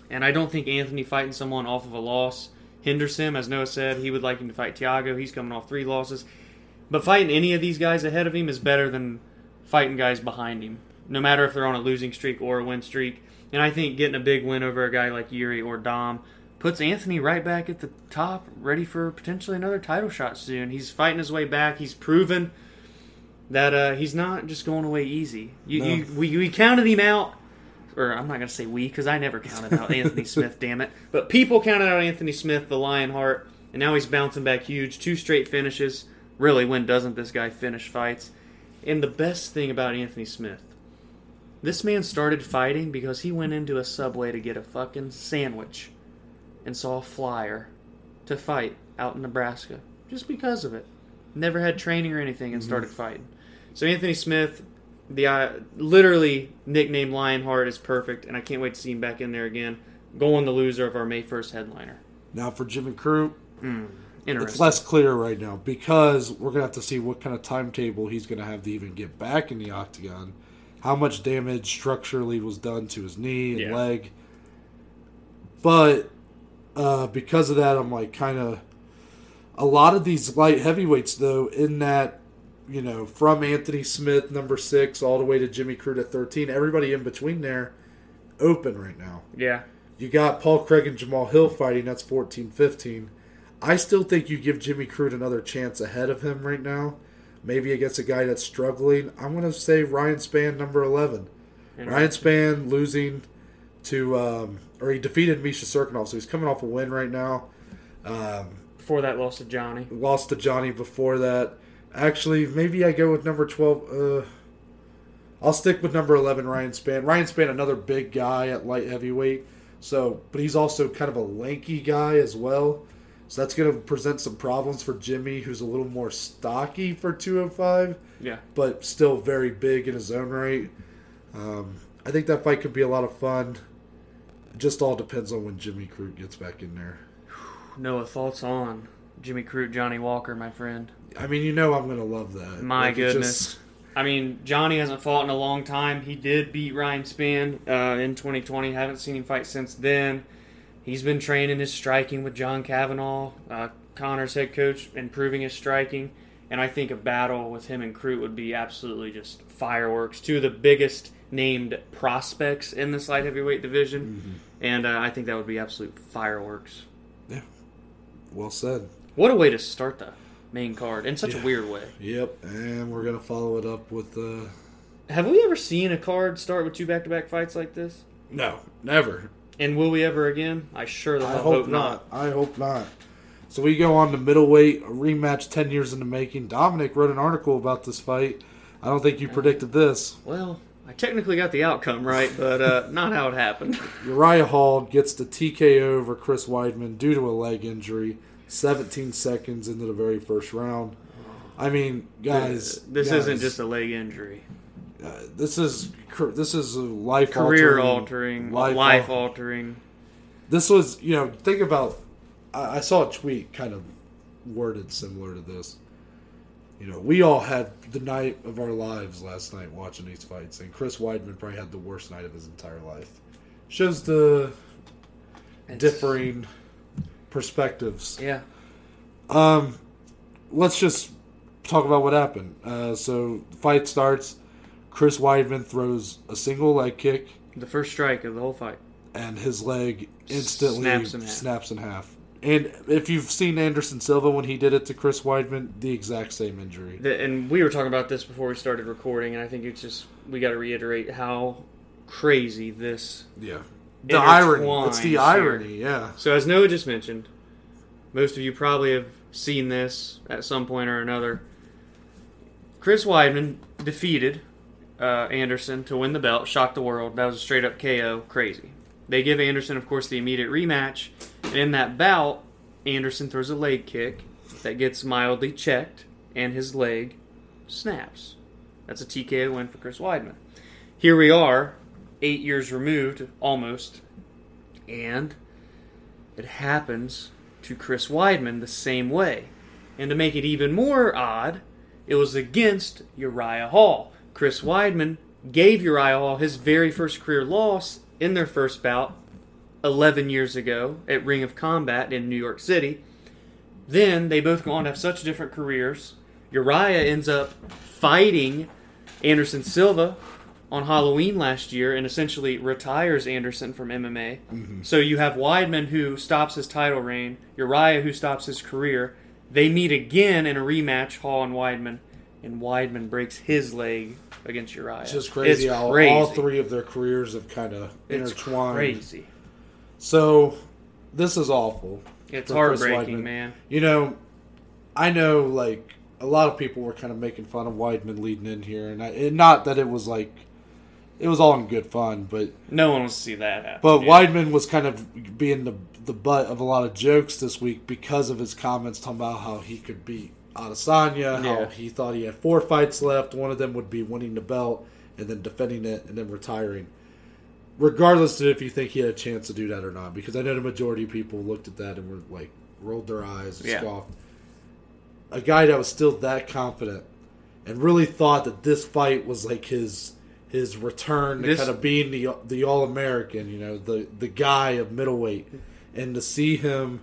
And I don't think Anthony fighting someone off of a loss hinders him. As Noah said, he would like him to fight Thiago. He's coming off three losses. But fighting any of these guys ahead of him is better than fighting guys behind him, no matter if they're on a losing streak or a win streak. And I think getting a big win over a guy like Yuri or Dom puts Anthony right back at the top, ready for potentially another title shot soon. He's fighting his way back. He's proven that uh, he's not just going away easy. You, No. you, we, we counted him out, or I'm not going to say we because I never counted out Anthony Smith, damn it. But people counted out Anthony Smith, the Lionheart, and now he's bouncing back huge. Two straight finishes. Really, when doesn't this guy finish fights? And the best thing about Anthony Smith, this man started fighting because he went into a subway to get a fucking sandwich and saw a flyer to fight out in Nebraska. Just because of it. Never had training or anything and mm-hmm. started fighting. So Anthony Smith, the uh, literally nicknamed Lionheart, is perfect, and I can't wait to see him back in there again. Going the loser of our May 1st headliner. Now for Jimmy Crute, Interesting. it's less clear right now because we're gonna have to see what kind of timetable he's gonna have to even get back in the octagon. How much damage structurally was done to his knee and Yeah. leg. But uh, because of that, I'm like kind of a lot of these light heavyweights though. In that, you know, from Anthony Smith, number six, all the way to Jimmy Crute at 13, everybody in between there, open right now. yeah. You got Paul Craig and Jamal Hill fighting. That's 14 15. I still think you give Jimmy Crute another chance ahead of him right now. Maybe against a guy that's struggling. I'm going to say Ryan Spann, number 11. Ryan Spann losing to, um, or he defeated Misha Cirkunov, so he's coming off a win right now. Um, Before that loss to Johnny. lost to Johnny before that. Actually, maybe I go with number 12. Uh, I'll stick with number 11, Ryan Spann. Ryan Spann, another big guy at light heavyweight. So, but he's also kind of a lanky guy as well. So that's going to present some problems for Jimmy, who's a little more stocky for 205, Yeah. but still very big in his own right. Um, I think that fight could be a lot of fun. It just all depends on when Jimmy Crute gets back in there. Noah, thoughts on Jimmy Crute, Johnny Walker, my friend? I mean, you know I'm going to love that. My Like, goodness. just- I mean, Johnny hasn't fought in a long time. He did beat Ryan Spann uh, in 2020. Haven't seen him fight since then. He's been training his striking with John Kavanagh, uh, Conor's head coach, improving his striking. And I think a battle with him and Crute would be absolutely just fireworks. Two of the biggest named prospects in this light heavyweight division. And uh, I think that would be absolute fireworks. Yeah. Well said. What a way to start the main card in such a weird way. Yep, and we're gonna follow it up with uh Have we ever seen a card start with two back-to-back fights like this? no, never. And will we ever again? I sure the I hell hope not. I hope not. So we go on to middleweight, a rematch ten years in the making. Dominic wrote an article about this fight. I don't think you predicted this. Well, I technically got the outcome right, but uh, not how it happened. Uriah Hall gets the TKO over Chris Weidman due to a leg injury, 17 seconds into the very first round. I mean, guys, this guys, isn't just a leg injury. uh, this is this is a life Career altering, altering, life, altering. This was, you know, think about. I, I saw a tweet kind of worded similar to this. You know, we all had the night of our lives last night watching these fights, and Chris Weidman probably had the worst night of his entire life. Shows the It's- differing perspectives. Yeah. Um, let's just talk about what happened. Uh, so the fight starts. Chris Weidman throws a single leg kick, The first strike of the whole fight. and his leg instantly Snaps in half. snaps in half. And if you've seen Anderson Silva when he did it to Chris Weidman, the exact same injury. The, and we were talking about this before we started recording, and I think it's just we got to reiterate how crazy this. Yeah, the irony. It's the irony. Yeah, So as Noah just mentioned, most of you probably have seen this at some point or another. Chris Weidman defeated uh, Anderson to win the belt, shocked the world. That was a straight up KO, crazy. They give Anderson, of course, the immediate rematch, and in that bout, Anderson throws a leg kick that gets mildly checked, and his leg snaps. That's a TKO win for Chris Weidman. Here we are, eight years removed, almost, and it happens to Chris Weidman the same way. And to make it even more odd, it was against Uriah Hall. Chris Weidman gave Uriah Hall his very first career loss in their first bout 11 years ago at Ring of Combat in New York City. Then they both go on to have such different careers. Uriah ends up fighting Anderson Silva on Halloween last year and essentially retires Anderson from MMA. Mm-hmm. So you have Weidman who stops his title reign, Uriah who stops his career. They meet again in a rematch, Hall and Weidman, and Weidman breaks his leg against Uriah. It's just crazy It's how crazy. all three of their careers have kind of intertwined. crazy. So this is awful. It's heartbreaking, man. You know, I know like a lot of people were kind of making fun of Weidman leading in here, and, I, and not that it was like it was all in good fun, but No one wants to see that happen. but yeah. Weidman was kind of being the the butt of a lot of jokes this week because of his comments talking about how he could beat Adesanya, how he thought he had four fights left. One of them would be winning the belt and then defending it and then retiring. Regardless of if you think he had a chance to do that or not, because I know the majority of people looked at that and were like rolled their eyes and Yeah. scoffed. A guy that was still that confident and really thought that this fight was like his his return to This- kind of being the the all American, you know, the the guy of middleweight, and to see him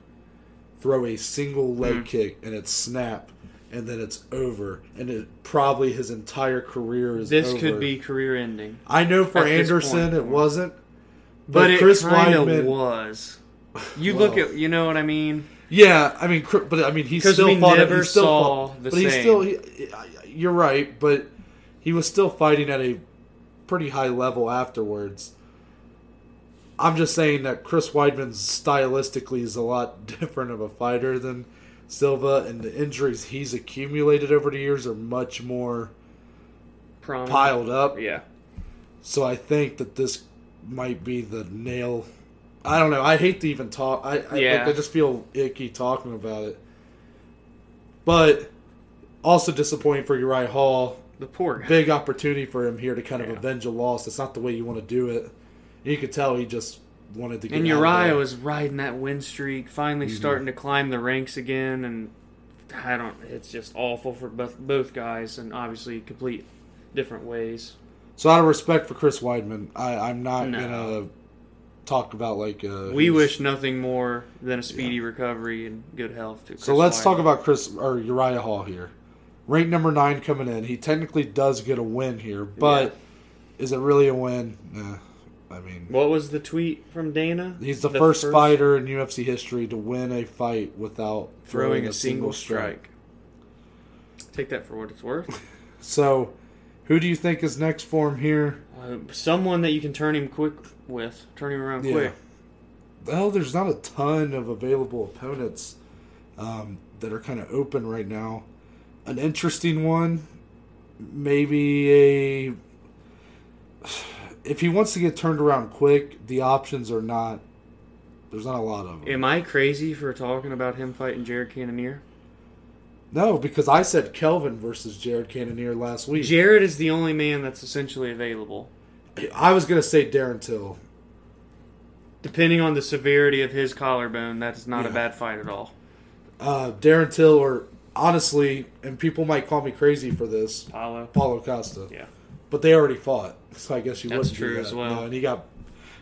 throw a single leg Mm. kick and it snap and then it's over and it probably his entire career is this over. could be career ending. I know for Anderson point. it wasn't, But, it Chris Weidman, was. You look at, you know what I mean? yeah, I mean, but I mean, he still fought. never he still saw fought, the but he same. still. He, you're right, but he was still fighting at a pretty high level afterwards. I'm just saying that Chris Weidman stylistically is a lot different of a fighter than Silva, and the injuries he's accumulated over the years are much more Prominent. piled up. Yeah. So I think that this might be the nail. I don't know. I hate to even talk. I I, Yeah. like, I just feel icky talking about it. But also disappointing for Uriah Hall. The poor guy. Big opportunity for him here to kind of Yeah. avenge a loss. It's not the way you want to do it. You could tell he just wanted to get. And Uriah was riding that win streak, finally Mm-hmm. starting to climb the ranks again, and I don't. It's just awful for both both guys, and obviously complete different ways. So out of respect for Chris Weidman, I, I'm not No. gonna talk about like. Uh, We wish nothing more than a speedy recovery and good health to. Chris So let's Weidman. talk about Chris or Uriah Hall here. Rank number nine coming in. He technically does get a win here, but is it really a win? Nah. I mean, What was the tweet from Dana? he's the, first, fighter in UFC history to win a fight without throwing a single strike. Take that for what it's worth. So, who do you think is next for him here? Uh, someone that you can turn him quick with, turn him around Yeah. quick. Well, there's not a ton of available opponents um, that are kind of open right now. An interesting one, maybe a. If he wants to get turned around quick, the options are not. There's not a lot of them. Am I crazy for talking about him fighting Jared Cannonier? No, because I said Kelvin versus Jared Cannonier last week. Jared is the only man that's essentially available. I was gonna say Darren Till. Depending on the severity of his collarbone, that's not a bad fight at all. Uh, Darren Till, or honestly, and people might call me crazy for this, Paulo. Paulo Costa. Yeah. But they already fought, so I guess you That's wouldn't true do that. as well. No, and he got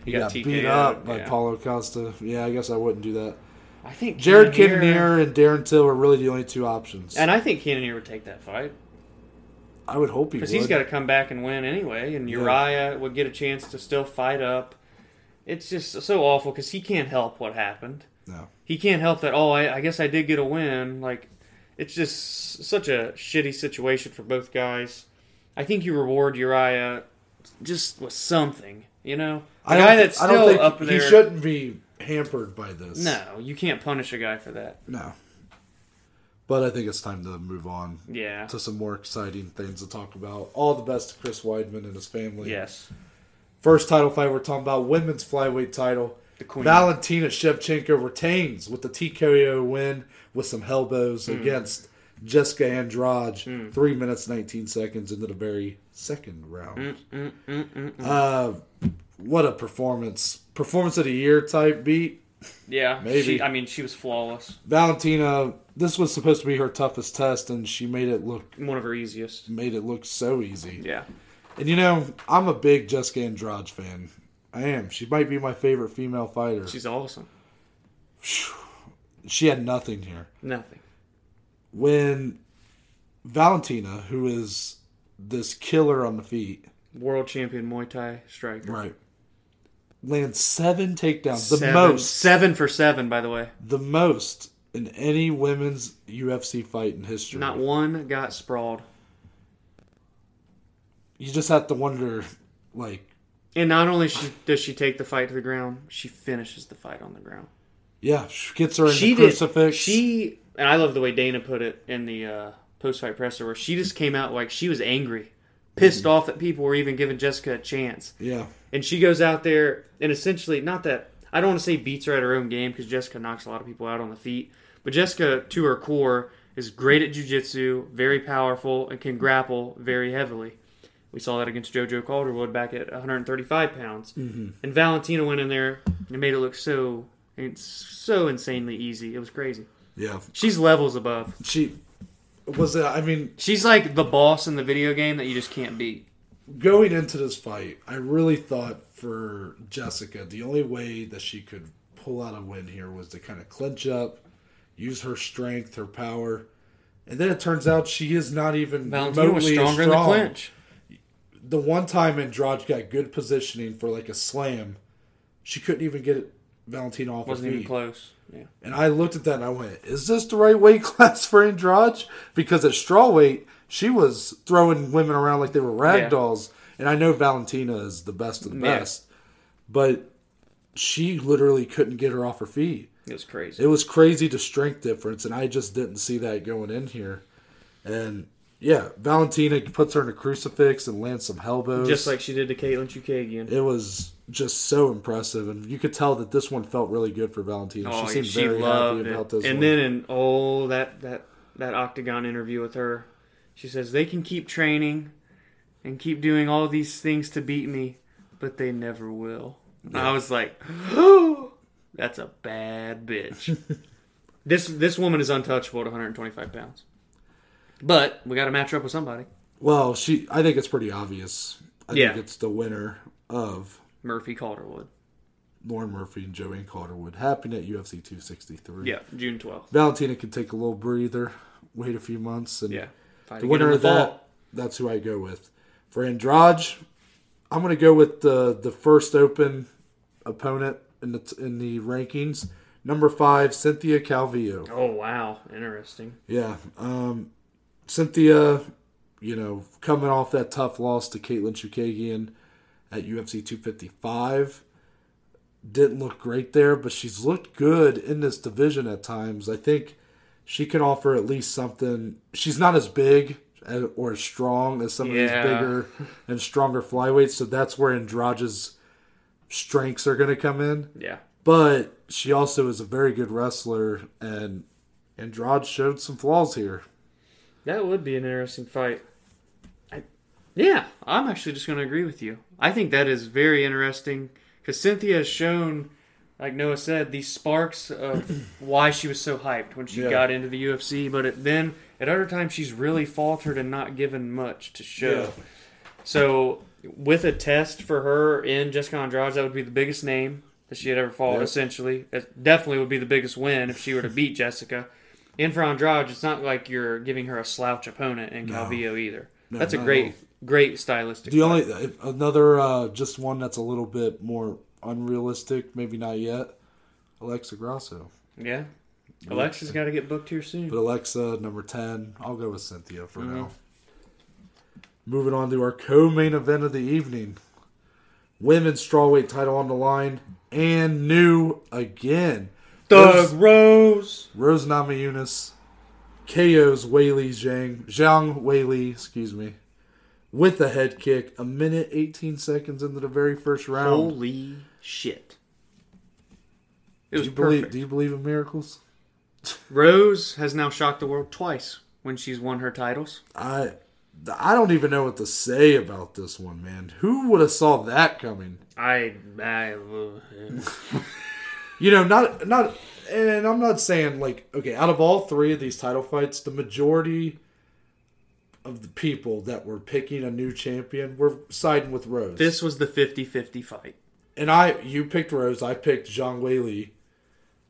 he He got, got beat up by yeah. Paulo Costa. Yeah, I guess I wouldn't do that. I think Jared Cannonier- and Darren Till are really the only two options. And I think Cannonier would take that fight I would hope he would. because he's got to come back and win anyway, and Yeah. Uriah would get a chance to still fight up. It's just so awful because he can't help what happened. no. He can't help that. Oh, I, I guess I did get a win. Like, it's just such a shitty situation for both guys. I think you reward Uriah just with something, you know. A I guy that's I still think up he shouldn't be hampered by this. No, you can't punish a guy for that. No. But I think it's time to move on Yeah. to some more exciting things to talk about. All the best to Chris Weidman and his family. Yes. First title fight we're talking about women's flyweight title. The queen. Valentina Shevchenko retains with the TKO win with some elbows Hmm. against Jessica Andrade, Hmm. three minutes nineteen seconds into the very second round. Mm, mm, mm, mm. Uh, what a performance! Performance of the year type beat. Yeah, Maybe. She, I mean, she was flawless. Valentina, this was supposed to be her toughest test, and she made it look One of her easiest. made it look so easy. Yeah. And you know, I'm a big Jessica Andrade fan. I am. She might be my favorite female fighter. She's awesome. She had nothing here. Nothing. When Valentina, who is this killer on the feet, World champion Muay Thai striker. right, lands seven takedowns, the Seven- most, Seven for seven, by the way. the most in any women's UFC fight in history. Not one got sprawled. you just have to wonder, like, And not only she, does she take the fight to the ground, she finishes the fight on the ground. yeah, she gets her in she the crucifix. did. She and I love the way Dana put it in the uh, post-fight presser, where she just came out like she was angry, pissed off that people were even giving Jessica a chance, yeah, and she goes out there and essentially not that I don't want to say beats her at her own game because Jessica knocks a lot of people out on the feet, but Jessica to her core is great at jujitsu, very powerful, and can grapple very heavily. We saw that against JoJo Calderwood back at 135 pounds. Mm-hmm. And Valentina went in there and made it look so so insanely easy. It was crazy. yeah. She's levels above. She was. Uh, I mean, She's like the boss in the video game that you just can't beat. going into this fight, I really thought for Jessica, the only way that she could pull out a win here was to kind of clinch up, use her strength, her power. And then it turns out she is not even Valentina was remotely stronger in the strong. clinch. The one time Andrade got good positioning for like a slam, she couldn't even get it, Valentina off Wasn't even close. Yeah. And I looked at that and I went, "Is this the right weight class for Andrade?" Because at strawweight, she was throwing women around like they were rag Yeah. dolls. And I know Valentina is the best of the Yeah. best, but she literally couldn't get her off her feet. It was crazy. It was crazy the strength difference, and I just didn't see that going in here. And yeah, Valentina puts her in a crucifix and lands some elbows. Just like she did to Katlyn Chookagian. it was just so impressive, and you could tell that this one felt really good for Valentina. Oh, she seemed she very happy it. about this. and one. then in oh that that that octagon interview with her, she says they can keep training and keep doing all these things to beat me, but they never will. I was like, oh, that's a bad bitch. this this woman is untouchable at 125 pounds. But we got to match her up with somebody. Well, she. I think it's pretty obvious. I Yeah. think it's the winner of Murphy Calderwood. Lauren Murphy and Joanne Calderwood, happening at UFC 263. Yeah, June 12th. Valentina can take a little breather, wait a few months, and Yeah. The winner in of the that, that's who I go with. For Andrade, I'm going to go with the the first open opponent in the in the rankings. Number five, Cynthia Calvillo. Oh wow, interesting. Yeah, um, Cynthia, you know, coming off that tough loss to Katlyn Chookagian at UFC 255, didn't look great there, but she's looked good in this division at times. I think she can offer at least something. She's not as big or as strong as some of these bigger and stronger flyweights, so that's where Andrade's strengths are going to come in. Yeah. But she also is a very good wrestler, and Andrade showed some flaws here. That would be an interesting fight. I, yeah, I'm actually just going to agree with you. I think that is very interesting because Cynthia has shown, like Noah said, these sparks of why she was so hyped when she Yeah. got into the UFC. But it, then at other times, she's really faltered and not given much to show. Yeah. So with a test for her in Jessica Andrade, that would be the biggest name that she had ever fought. Yep. Essentially, it definitely would be the biggest win if she were to beat Jessica. And for Andrade, it's not like you're giving her a slouch opponent in No. Calvillo either. No, that's a great, great stylistic. The fight. only another uh, just one that's a little bit more unrealistic, maybe not yet. Alexa Grasso, yeah, Alexa's got to get booked here soon. but Alexa number ten. I'll go with Cynthia for Mm-hmm. now. Moving on to our co-main event of the evening, women's strawweight title on the line, and new again. Thug Rose, Rose. Rose Namajunas KO's Weili Zhang, Zhang Weili, excuse me, with a head kick, a minute 18 seconds into the very first round. Holy shit! It do you believe? perfect. Do you believe in miracles? Rose has now shocked the world twice when she's won her titles. I I don't even know what to say about this one, man. Who would have saw that coming? I, I uh, You know, not not, and I'm not saying like okay. Out of all three of these title fights, the majority of the people that were picking a new champion were siding with Rose. this was the 50-50 fight. and I, you picked Rose. I picked Zhang Wei Li.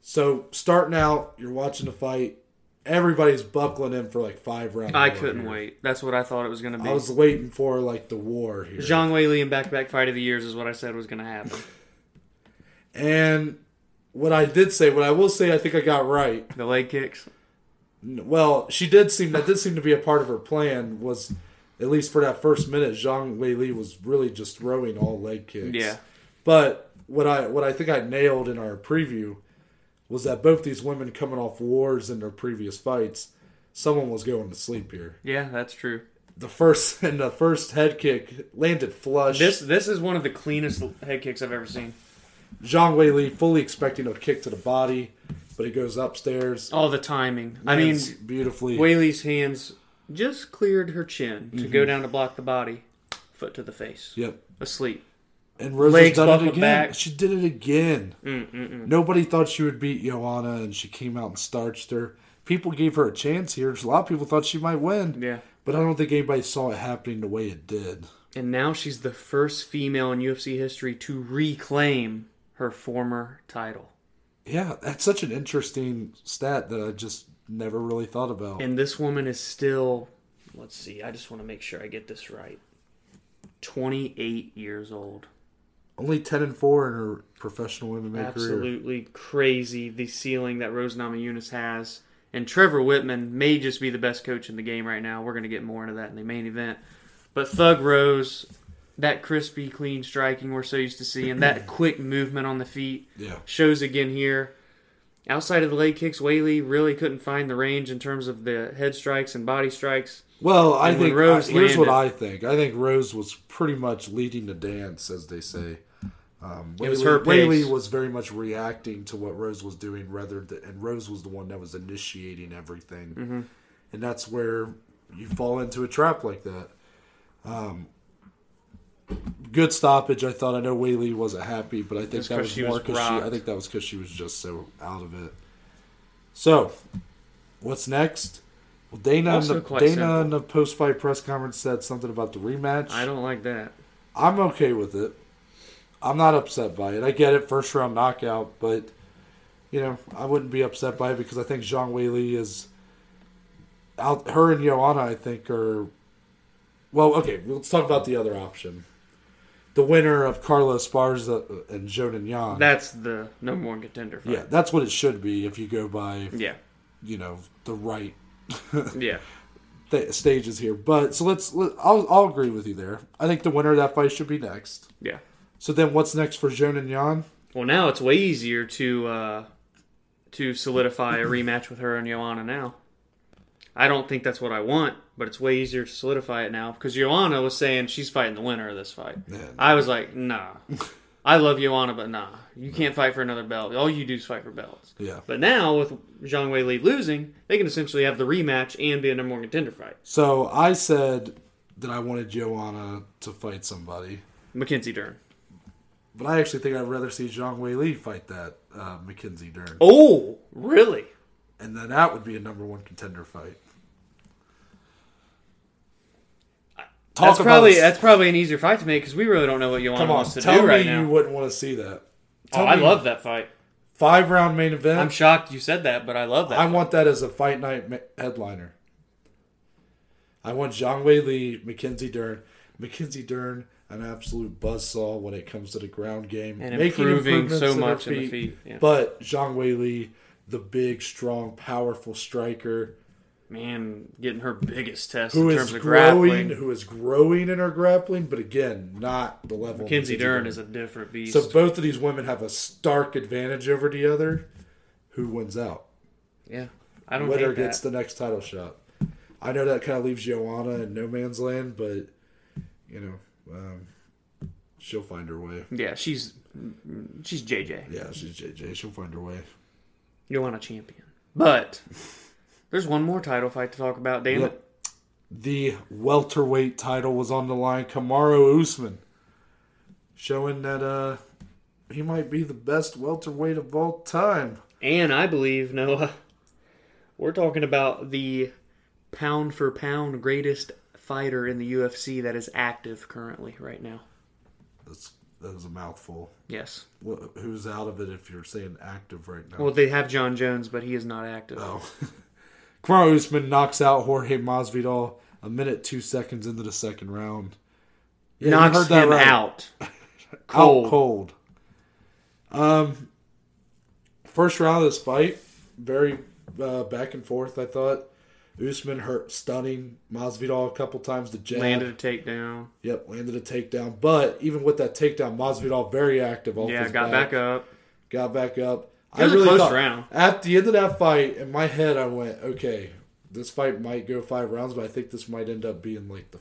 So starting out, you're watching the fight. Everybody's buckling in for like five rounds. I couldn't wait. That's what I thought it was going to be. I was waiting for like the war here. Zhang Wei Li in back-to-back fight of the years is what I said was going to happen. And what I did say, what I will say, I think I got right. The leg kicks. Well, she did seem that did seem to be a part of her plan. Was at least for that first minute, Zhang Wei Li was really just throwing all leg kicks. Yeah. But what I what I think I nailed in our preview was that both these women coming off wars in their previous fights, someone was going to sleep here. Yeah, that's true. The first and the first head kick landed flush. This this is one of the cleanest head kicks I've ever seen. Zhang Wei Li fully expecting a kick to the body, but he goes upstairs. All the timing. I mean, Lands beautifully. Li's hands just cleared her chin to go mhm. down to block the body. Foot to the face. Yep. Asleep. And Legs done it buckled again. back. She did it again. Nobody thought she would beat Joanna, and she came out and starched her. People gave her a chance here. A lot of people thought she might win, Yeah. but I don't think anybody saw it happening the way it did. And now she's the first female in UFC history to reclaim her former title. Yeah, that's such an interesting stat that I just never really thought about. And this woman is still, let's see, I just want to make sure I get this right. 28 years old. Only ten and four in her professional MMA career. Absolutely crazy the ceiling that Rose Namajunas has. And Trevor Wittman may just be the best coach in the game right now. We're going to get more into that in the main event. But Thug Rose, that crispy, clean striking we're so used to seeing, that quick movement on the feet, Yeah, shows again here. Outside of the leg kicks, Weili really couldn't find the range in terms of the head strikes and body strikes. Well, I And think Rose uh, here's what I think. I think Rose was pretty much leading the dance, as they say. Um, It was Weili- her pace. Weili was very much reacting to what Rose was doing, rather than, and Rose was the one that was initiating everything, Mm-hmm. and that's where you fall into a trap like that. Um, good stoppage. I thought. I know Weili wasn't happy, but I think Just that was more because she. I think that was because she was just so out of it. So, what's next? Well, Dana, in the, Dana simple. in the post-fight press conference said something about the rematch. I don't like that. I'm okay with it. I'm not upset by it. I get it, first round knockout, but you know, I wouldn't be upset by it because I think Zhang Wei Li is out. Her and Joanna, I think, are well. Okay, let's talk about the other option. The winner of Carlos Esparza and Xiaonan Yan. That's the number one contender fight. yeah, that's what it should be if you go by Yeah. you know the right Yeah. th- stages here. But so let's. Let, I'll I'll agree with you there. I think the winner of that fight should be next. Yeah. So then, what's next for Xiaonan Yan? Well, now it's way easier to uh, to solidify a rematch with her and Joanna now. I don't think that's what I want, but it's way easier to solidify it now because Joanna was saying she's fighting the winner of this fight. Yeah. I was like, nah. I love Joanna, but nah. You can't fight for another belt. All you do is fight for belts. Yeah. But now with Zhang Wei Li losing, they can essentially have the rematch and be a number one contender fight. So I said that I wanted Joanna to fight somebody, Mackenzie Dern. but I actually think I'd rather see Zhang Wei Li fight that uh, Mackenzie Dern, Oh, really? and then that would be a number one contender fight. That's about probably a- that's probably an easier fight to make because we really don't know what Joanna come on. wants to Tell do me right you now. wouldn't want to see that. Oh, Tell I me- love that fight. five round main event. I'm shocked you said that, but I love that. I fight. want that as a fight night ma- headliner. I want Zhang Wei Li, Mackenzie Dern, Mackenzie Dern, an absolute buzzsaw when it comes to the ground game, and making improving improvements so in her much in the feet. Yeah. But Zhang Wei Li, the big, strong, powerful striker, Man, getting her biggest test who in terms of growing, grappling. who is growing in her grappling, but again, not the level. Mackenzie Dern is a different beast. So both of these women have a stark advantage over the other. Who wins out? yeah, I don't Winner gets the next title shot. I know that kind of leaves Joanna in no man's land, but you know, um, she'll find her way. Yeah, she's she's JJ. Yeah, she's JJ. She'll find her way. Joanna champion. But There's one more title fight to talk about. Damn Yep. it. The welterweight title was on the line. Kamaru Usman showing that uh he might be the best welterweight of all time. And I believe Noah, we're talking about the pound for pound greatest fighter in the UFC that is active currently right now. That's that was a mouthful. Yes. Wh- Who's out of it if you're saying active right now? Well, they have Jon Jones, but he is not active. Oh. Kamaru Usman knocks out Jorge Masvidal a minute two seconds into the second round. Yeah, Knocks heard that him right. out. Cold. Cold. Out cold. Um, first round of this fight, very uh, back and forth. I thought Usman hurt, stunning Masvidal a couple times. The jab, Landed a takedown. yep, landed a takedown. But even with that takedown, Masvidal very active. Off Yeah, got back up. got back up. It really close round. At the end of that fight, in my head, I went, okay, this fight might go five rounds, but I think this might end up being like the.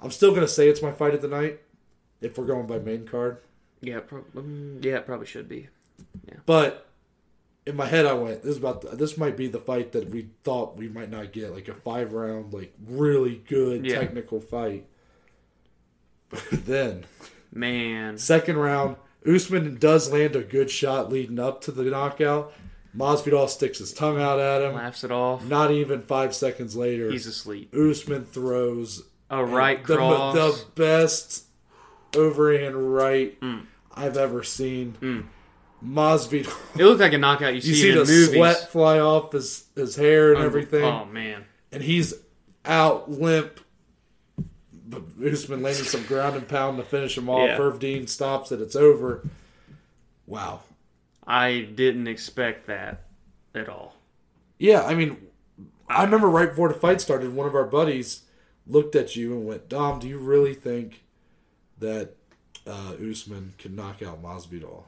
I'm still gonna say it's my fight of the night, if we're going by main card. Yeah, prob- um, yeah, it probably should be. Yeah. But in my head, I went, this is about the, this might be the fight that we thought we might not get, like a five round, like really good Yeah. technical fight. But then Man, second round, Usman does land a good shot leading up to the knockout. Masvidal sticks his tongue out at him. laughs it off. Not even five seconds later, He's asleep. Usman throws A right the, cross. the best overhand right Mm. I've ever seen. Masvidal, It looked like a knockout you see, you see in the movies. sweat fly off his his hair and Oh, everything, Oh man, and he's out limp. But Usman landing some ground and pound to finish him off. Yeah. Herb Dean stops it. It's over. Wow. I didn't expect that at all. Yeah, I mean, I remember right before the fight started, one of our buddies looked at you and went, "Dom, do you really think that uh, Usman can knock out Masvidal?"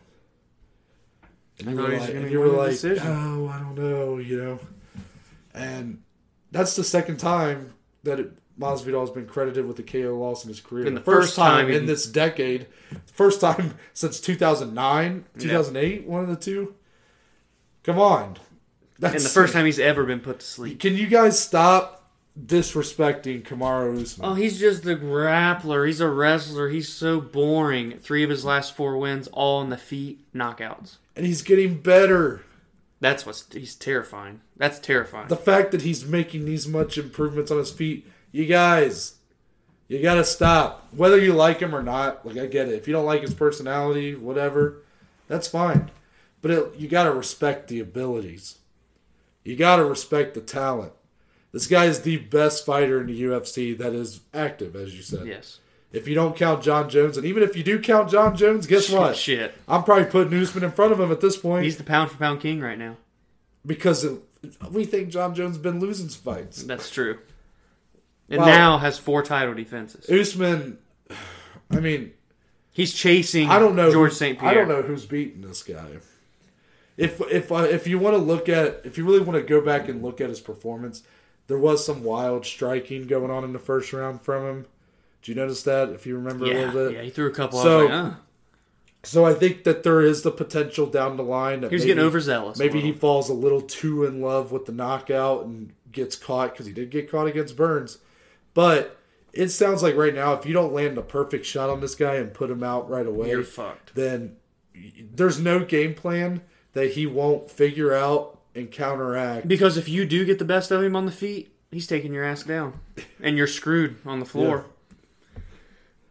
And you were like, and you were like "Oh, I don't know," you know. And that's the second time that it, Masvidal has been credited with a KO loss in his career. And the first time, time in this decade, first time since 2009, 2008, one of the two. Come on. That's And the first time he's ever been put to sleep. can you guys stop disrespecting Kamaru Usman? Oh, he's just a grappler. He's a wrestler. He's so boring. Three of his last four wins, all on the feet, knockouts. and he's getting better. That's what's he's terrifying. That's terrifying. The fact that he's making these much improvements on his feet, you guys, you gotta stop. Whether you like him or not, like I get it. If you don't like his personality, whatever, that's fine. But it, you gotta respect the abilities. You gotta respect the talent. This guy is the best fighter in the UFC that is active, as you said. yes. If you don't count Jon Jones, and even if you do count Jon Jones, guess what? Shit. I'm probably putting Usman in front of him at this point He's the pound for pound king right now. because it, we think Jon Jones has been losing fights. That's true. And Well- now has four title defenses. Usman, I mean, He's chasing I don't know George St. Pierre. I don't know who's beating this guy. If if uh, if you want to look at if you really want to go back and look at his performance, there was some wild striking going on in the first round from him. Do you notice that? If you remember a little bit. yeah, he threw a couple. So- like. So I think that there is the potential down the line that He was maybe- getting overzealous. Maybe he falls a little too in love with the knockout and gets caught because he did get caught against Burns. But it sounds like right now, if you don't land a perfect shot on this guy and put him out right away, You're fucked. then there's no game plan that he won't figure out and counteract. Because if you do get the best of him on the feet, he's taking your ass down, and you're screwed on the floor.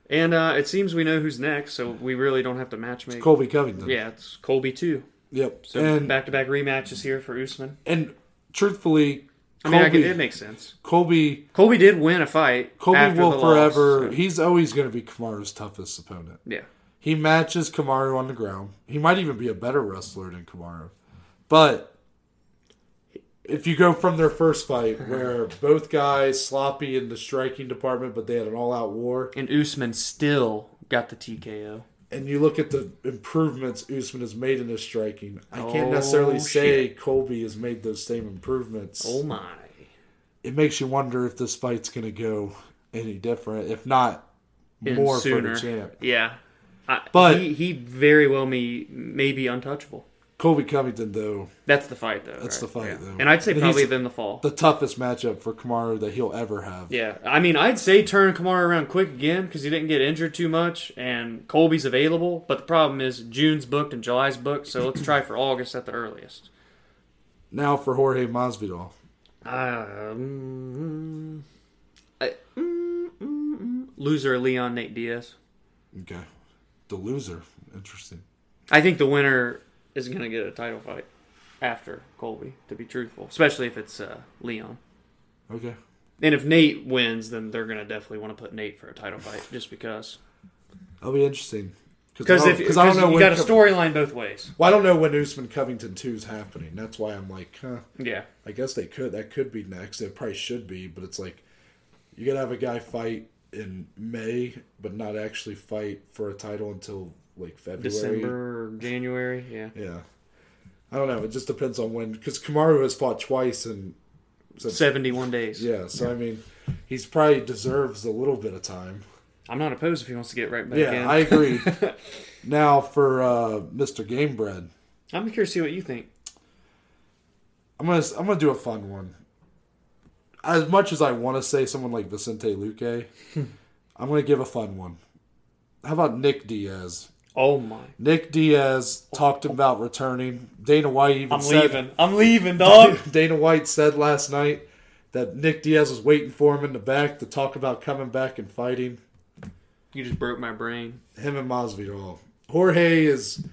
And uh, it seems we know who's next, so we really don't have to matchmake. It's Colby Covington. Yeah, it's Colby too. Yep. So and back to back rematches here for Usman. and truthfully, I mean, I Colby, can, it makes sense. Colby Colby did win a fight. Colby after will forever. Loss, so- He's always going to be Kamaru's toughest opponent. yeah, He matches Kamaru on the ground. He might even be a better wrestler than Kamaru. But if you go from their first fight, where both guys sloppy in the striking department, but they had an all-out war, and Usman still got the TKO. And you look at the improvements Usman has made in his striking, I can't Oh, necessarily say Colby has made those same improvements. Oh my! It makes you wonder if this fight's going to go any different. If not, And more for the champ. Yeah, I, But- he, he very well may may be untouchable. Colby Covington, though, That's the fight, though. That's right? the fight, Yeah. though. And I'd say And probably then the fall. the toughest matchup for Kamaru that he'll ever have. Yeah, I mean, I'd say turn Kamaru around quick again because he didn't get injured too much, and Colby's available. But the problem is June's booked and July's booked, so let's try for August at the earliest. Now for Jorge Masvidal. Um, I, mm, mm, mm. loser Leon Nate Diaz. Okay. The loser. Interesting. I think the winner is going to get a title fight after Colby. To be truthful, especially if it's uh, Leon. Okay. And if Nate wins, then they're going to definitely want to put Nate for a title fight, just because. That'll be interesting. Because I if don't- because I don't know you got a storyline both ways. Well, I don't know when Usman Covington 2 is happening. That's why I'm like, huh. Yeah. I guess they could. That could be next. It probably should be, but it's like you gotta have a guy fight in May, but not actually fight for a title until like February. December January. Yeah. Yeah. I don't know. It just depends on when. Because Kamaru has fought twice, and so, 71 days. yeah. So I mean, he's probably deserves a little bit of time. I'm not opposed if he wants to get right back Yeah, in. I agree. now for uh, Mr. Gamebred, I'm curious to see what you think. I'm gonna I'm gonna do a fun one. As much as I want to say someone like Vicente Luque, I'm gonna give a fun one. How about Nick Diaz? Oh my. Nick Diaz talked about returning. Dana White even I'm said leaving. I'm leaving, dog. Dana White said last night that Nick Diaz was waiting for him in the back to talk about coming back and fighting. you just broke my brain. Him and Masvidal. Jorge is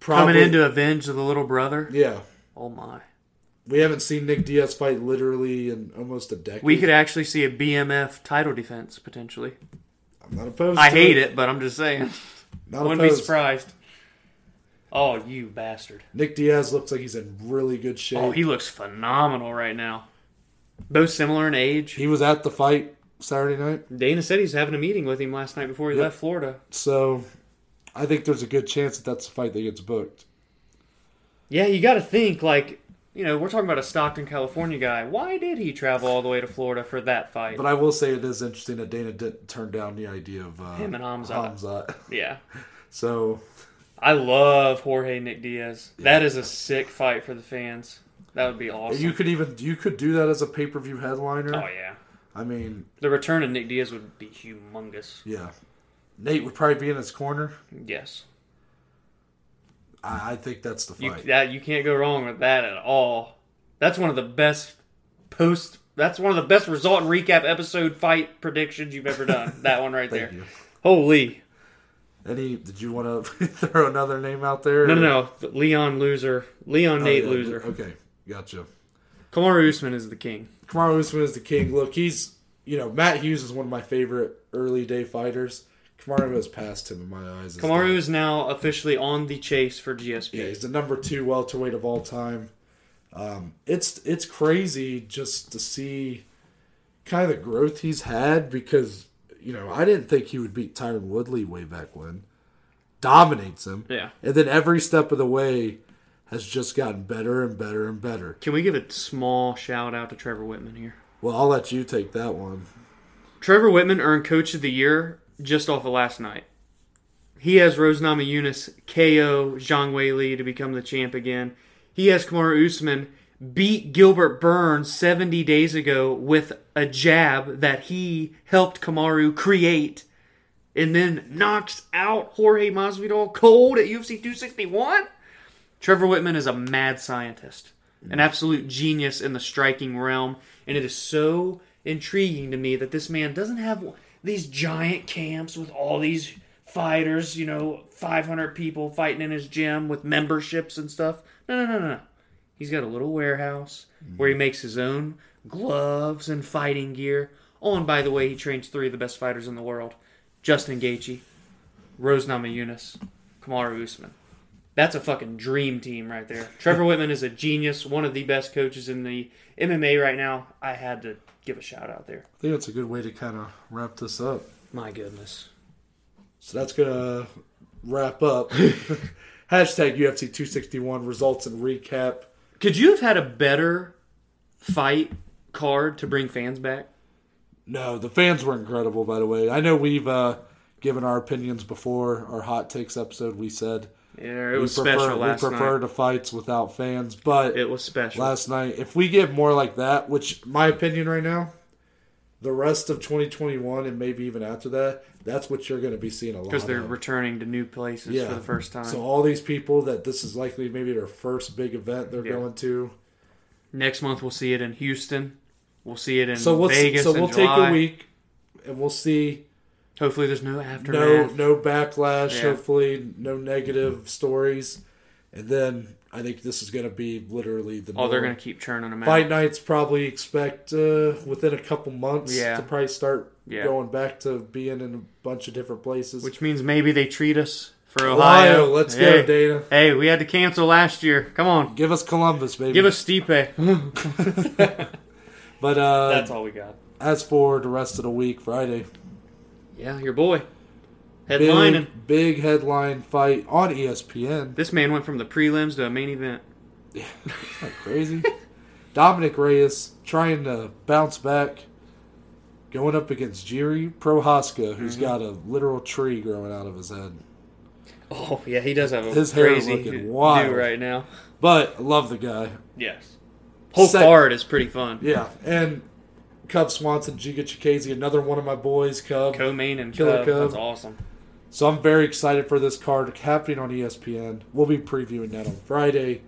probably Coming in to avenge the little brother. yeah. Oh my. We haven't seen Nick Diaz fight literally in almost a decade. We could actually see a BMF title defense potentially. I'm not opposed. I to hate it, but I'm just saying. Not Wouldn't be surprised. Oh, you bastard. Nick Diaz looks like he's in really good shape. Oh, he looks phenomenal right now. Both similar in age. He was at the fight Saturday night, Dana said he's having a meeting with him last night before he Yep. left Florida. so I think there's a good chance that that's the fight that gets booked. Yeah, you got to think like you know we're talking about a Stockton, California guy. Why did he travel all the way to Florida for that fight? But I will say it is interesting that Dana didn't turn down the idea of uh, Him and Khamzat. Khamzat. yeah, So I love Jorge Nick Diaz. That is a sick fight for the fans. That would be awesome. you could even you could do that as a pay per view headliner. oh yeah, I mean, the return of Nick Diaz would be humongous. yeah. Nate would probably be in his corner. Yes, I, I think that's the you fight. that you can't go wrong with that at all. That's one of the best post. That's one of the best result and recap episode fight predictions you've ever done. that one right there. you. Holy. Any? Did you want to throw another name out there? No, no, no. Leon loser. Leon Oh, Nate yeah, loser. Okay, gotcha. Kamaru Usman is the king. Kamaru Usman is the king. Look, he's you know Matt Hughes is one of my favorite early day fighters. Kamaru has passed him in my eyes. Kamaru is now officially on the chase for GSP. yeah, he's the number two welterweight of all time. Um, it's it's crazy just to see kind of the growth he's had because you know I didn't think he would beat Tyron Woodley way back when. Dominates him, Yeah. and then every step of the way has just gotten better and better and better. Can we give a small shout out to Trevor Wittman here? Well, I'll let you take that one. Trevor Wittman earned Coach of the Year just off of last night. He has Rose Namajunas KO Zhang Wei Li to become the champ again. He has Kamaru Usman beat Gilbert Burns 70 days ago with a jab that he helped Kamaru create and then knocks out Jorge Masvidal cold at UFC 261. Trevor Wittman is a mad scientist, an absolute genius in the striking realm, and it is so intriguing to me that this man doesn't have these giant camps with all these fighters, you know, 500 people fighting in his gym with memberships and stuff. No, no, no, no. He's got a little warehouse where he mm-hmm. makes his own gloves and fighting gear. Oh, and by the way, he trains three of the best fighters in the world Justin Gaethje, Rose Namajunas, Kamaru Usman. That's a fucking dream team right there. Trevor Wittman is a genius, one of the best coaches in the MMA right now. I had to give a shout out there. I think that's a good way to kind of wrap this up. My goodness. So that's gonna wrap up. Hashtag UFC 261 results and recap. Could you have had a better fight card to bring fans back? No, the fans were incredible. By the way, I know we've uh, given our opinions before our hot takes episode. We said Yeah, it we was prefer, special last night. we prefer night. the fights without fans, but It was special. last night, if we get more like that, which my opinion right now, the rest of 2021 and maybe even after that, that's what you're going to be seeing a lot because they're of. returning to new places Yeah. for the first time. So all these people that this is likely maybe their first big event they're Yeah. going to. Next month we'll see it in Houston. We'll see it in So we'll Vegas. so in we'll take a week and we'll see Hopefully, there's no no aftermath. no backlash. Yeah. Hopefully, no negative stories, and then I think this is going to be literally the. Oh, they're going to keep churning them out. Fight nights probably expect uh, within a couple months Yeah. to probably start Yeah. going back to being in a bunch of different places. Which means maybe they treat us for Ohio, Ohio. let's hey, go, Dana. Hey, we had to cancel last year. Come on. Give us Columbus, baby. Give us Stipe. But uh, That's all we got. as for the rest of the week, Friday, Yeah, your boy. Headlining. big, big headline fight on ESPN. This man went from the prelims to a main event. Not crazy. Dominick Reyes trying to bounce back, going up against Jiri Prochazka, who's Mm-hmm. got a literal tree growing out of his head. Oh, yeah, he does have a His hair is crazy looking do wild. right now. But love the guy. Yes. Whole Sec- card is pretty fun. Yeah, and Cub Swanson, Giga Chikadze, another one of my boys, Cub. Co-main and Killer Cub. Cub. That's awesome. So I'm very excited for this card happening on ESPN. We'll be previewing that on Friday.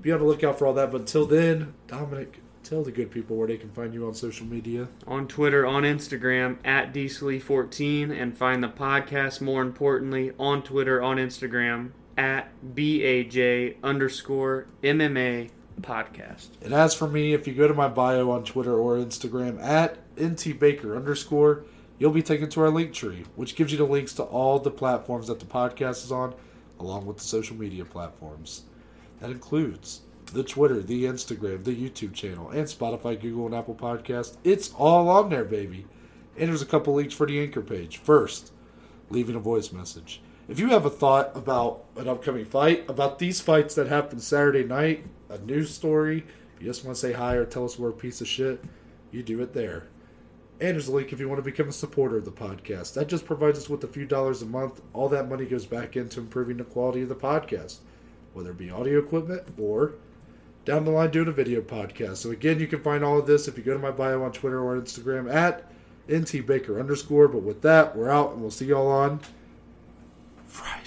Be on the lookout for all that. But until then, Dominic, tell the good people where they can find you on social media. On Twitter, on Instagram, at DSLE14, and find the podcast, more importantly, on Twitter, on Instagram, at BAJ underscore MMA podcast. And as for me, if you go to my bio on Twitter or Instagram at ntbaker underscore, you'll be taken to our link tree, which gives you the links to all the platforms that the podcast is on, along with the social media platforms. That includes the Twitter, the Instagram, the YouTube channel, and Spotify, Google, and Apple Podcasts. It's all on there, baby. And there's a couple links for the anchor page. First, leaving a voice message. If you have a thought about an upcoming fight, about these fights that happened Saturday night, a news story, if you just want to say hi or tell us we're a piece of shit, you do it there. And there's a link if you want to become a supporter of the podcast. That just provides us with a few dollars a month. All that money goes back into improving the quality of the podcast, whether it be audio equipment or down the line doing a video podcast. So again, you can find all of this if you go to my bio on Twitter or Instagram at ntbaker underscore. But with that, we're out and we'll see y'all on Friday.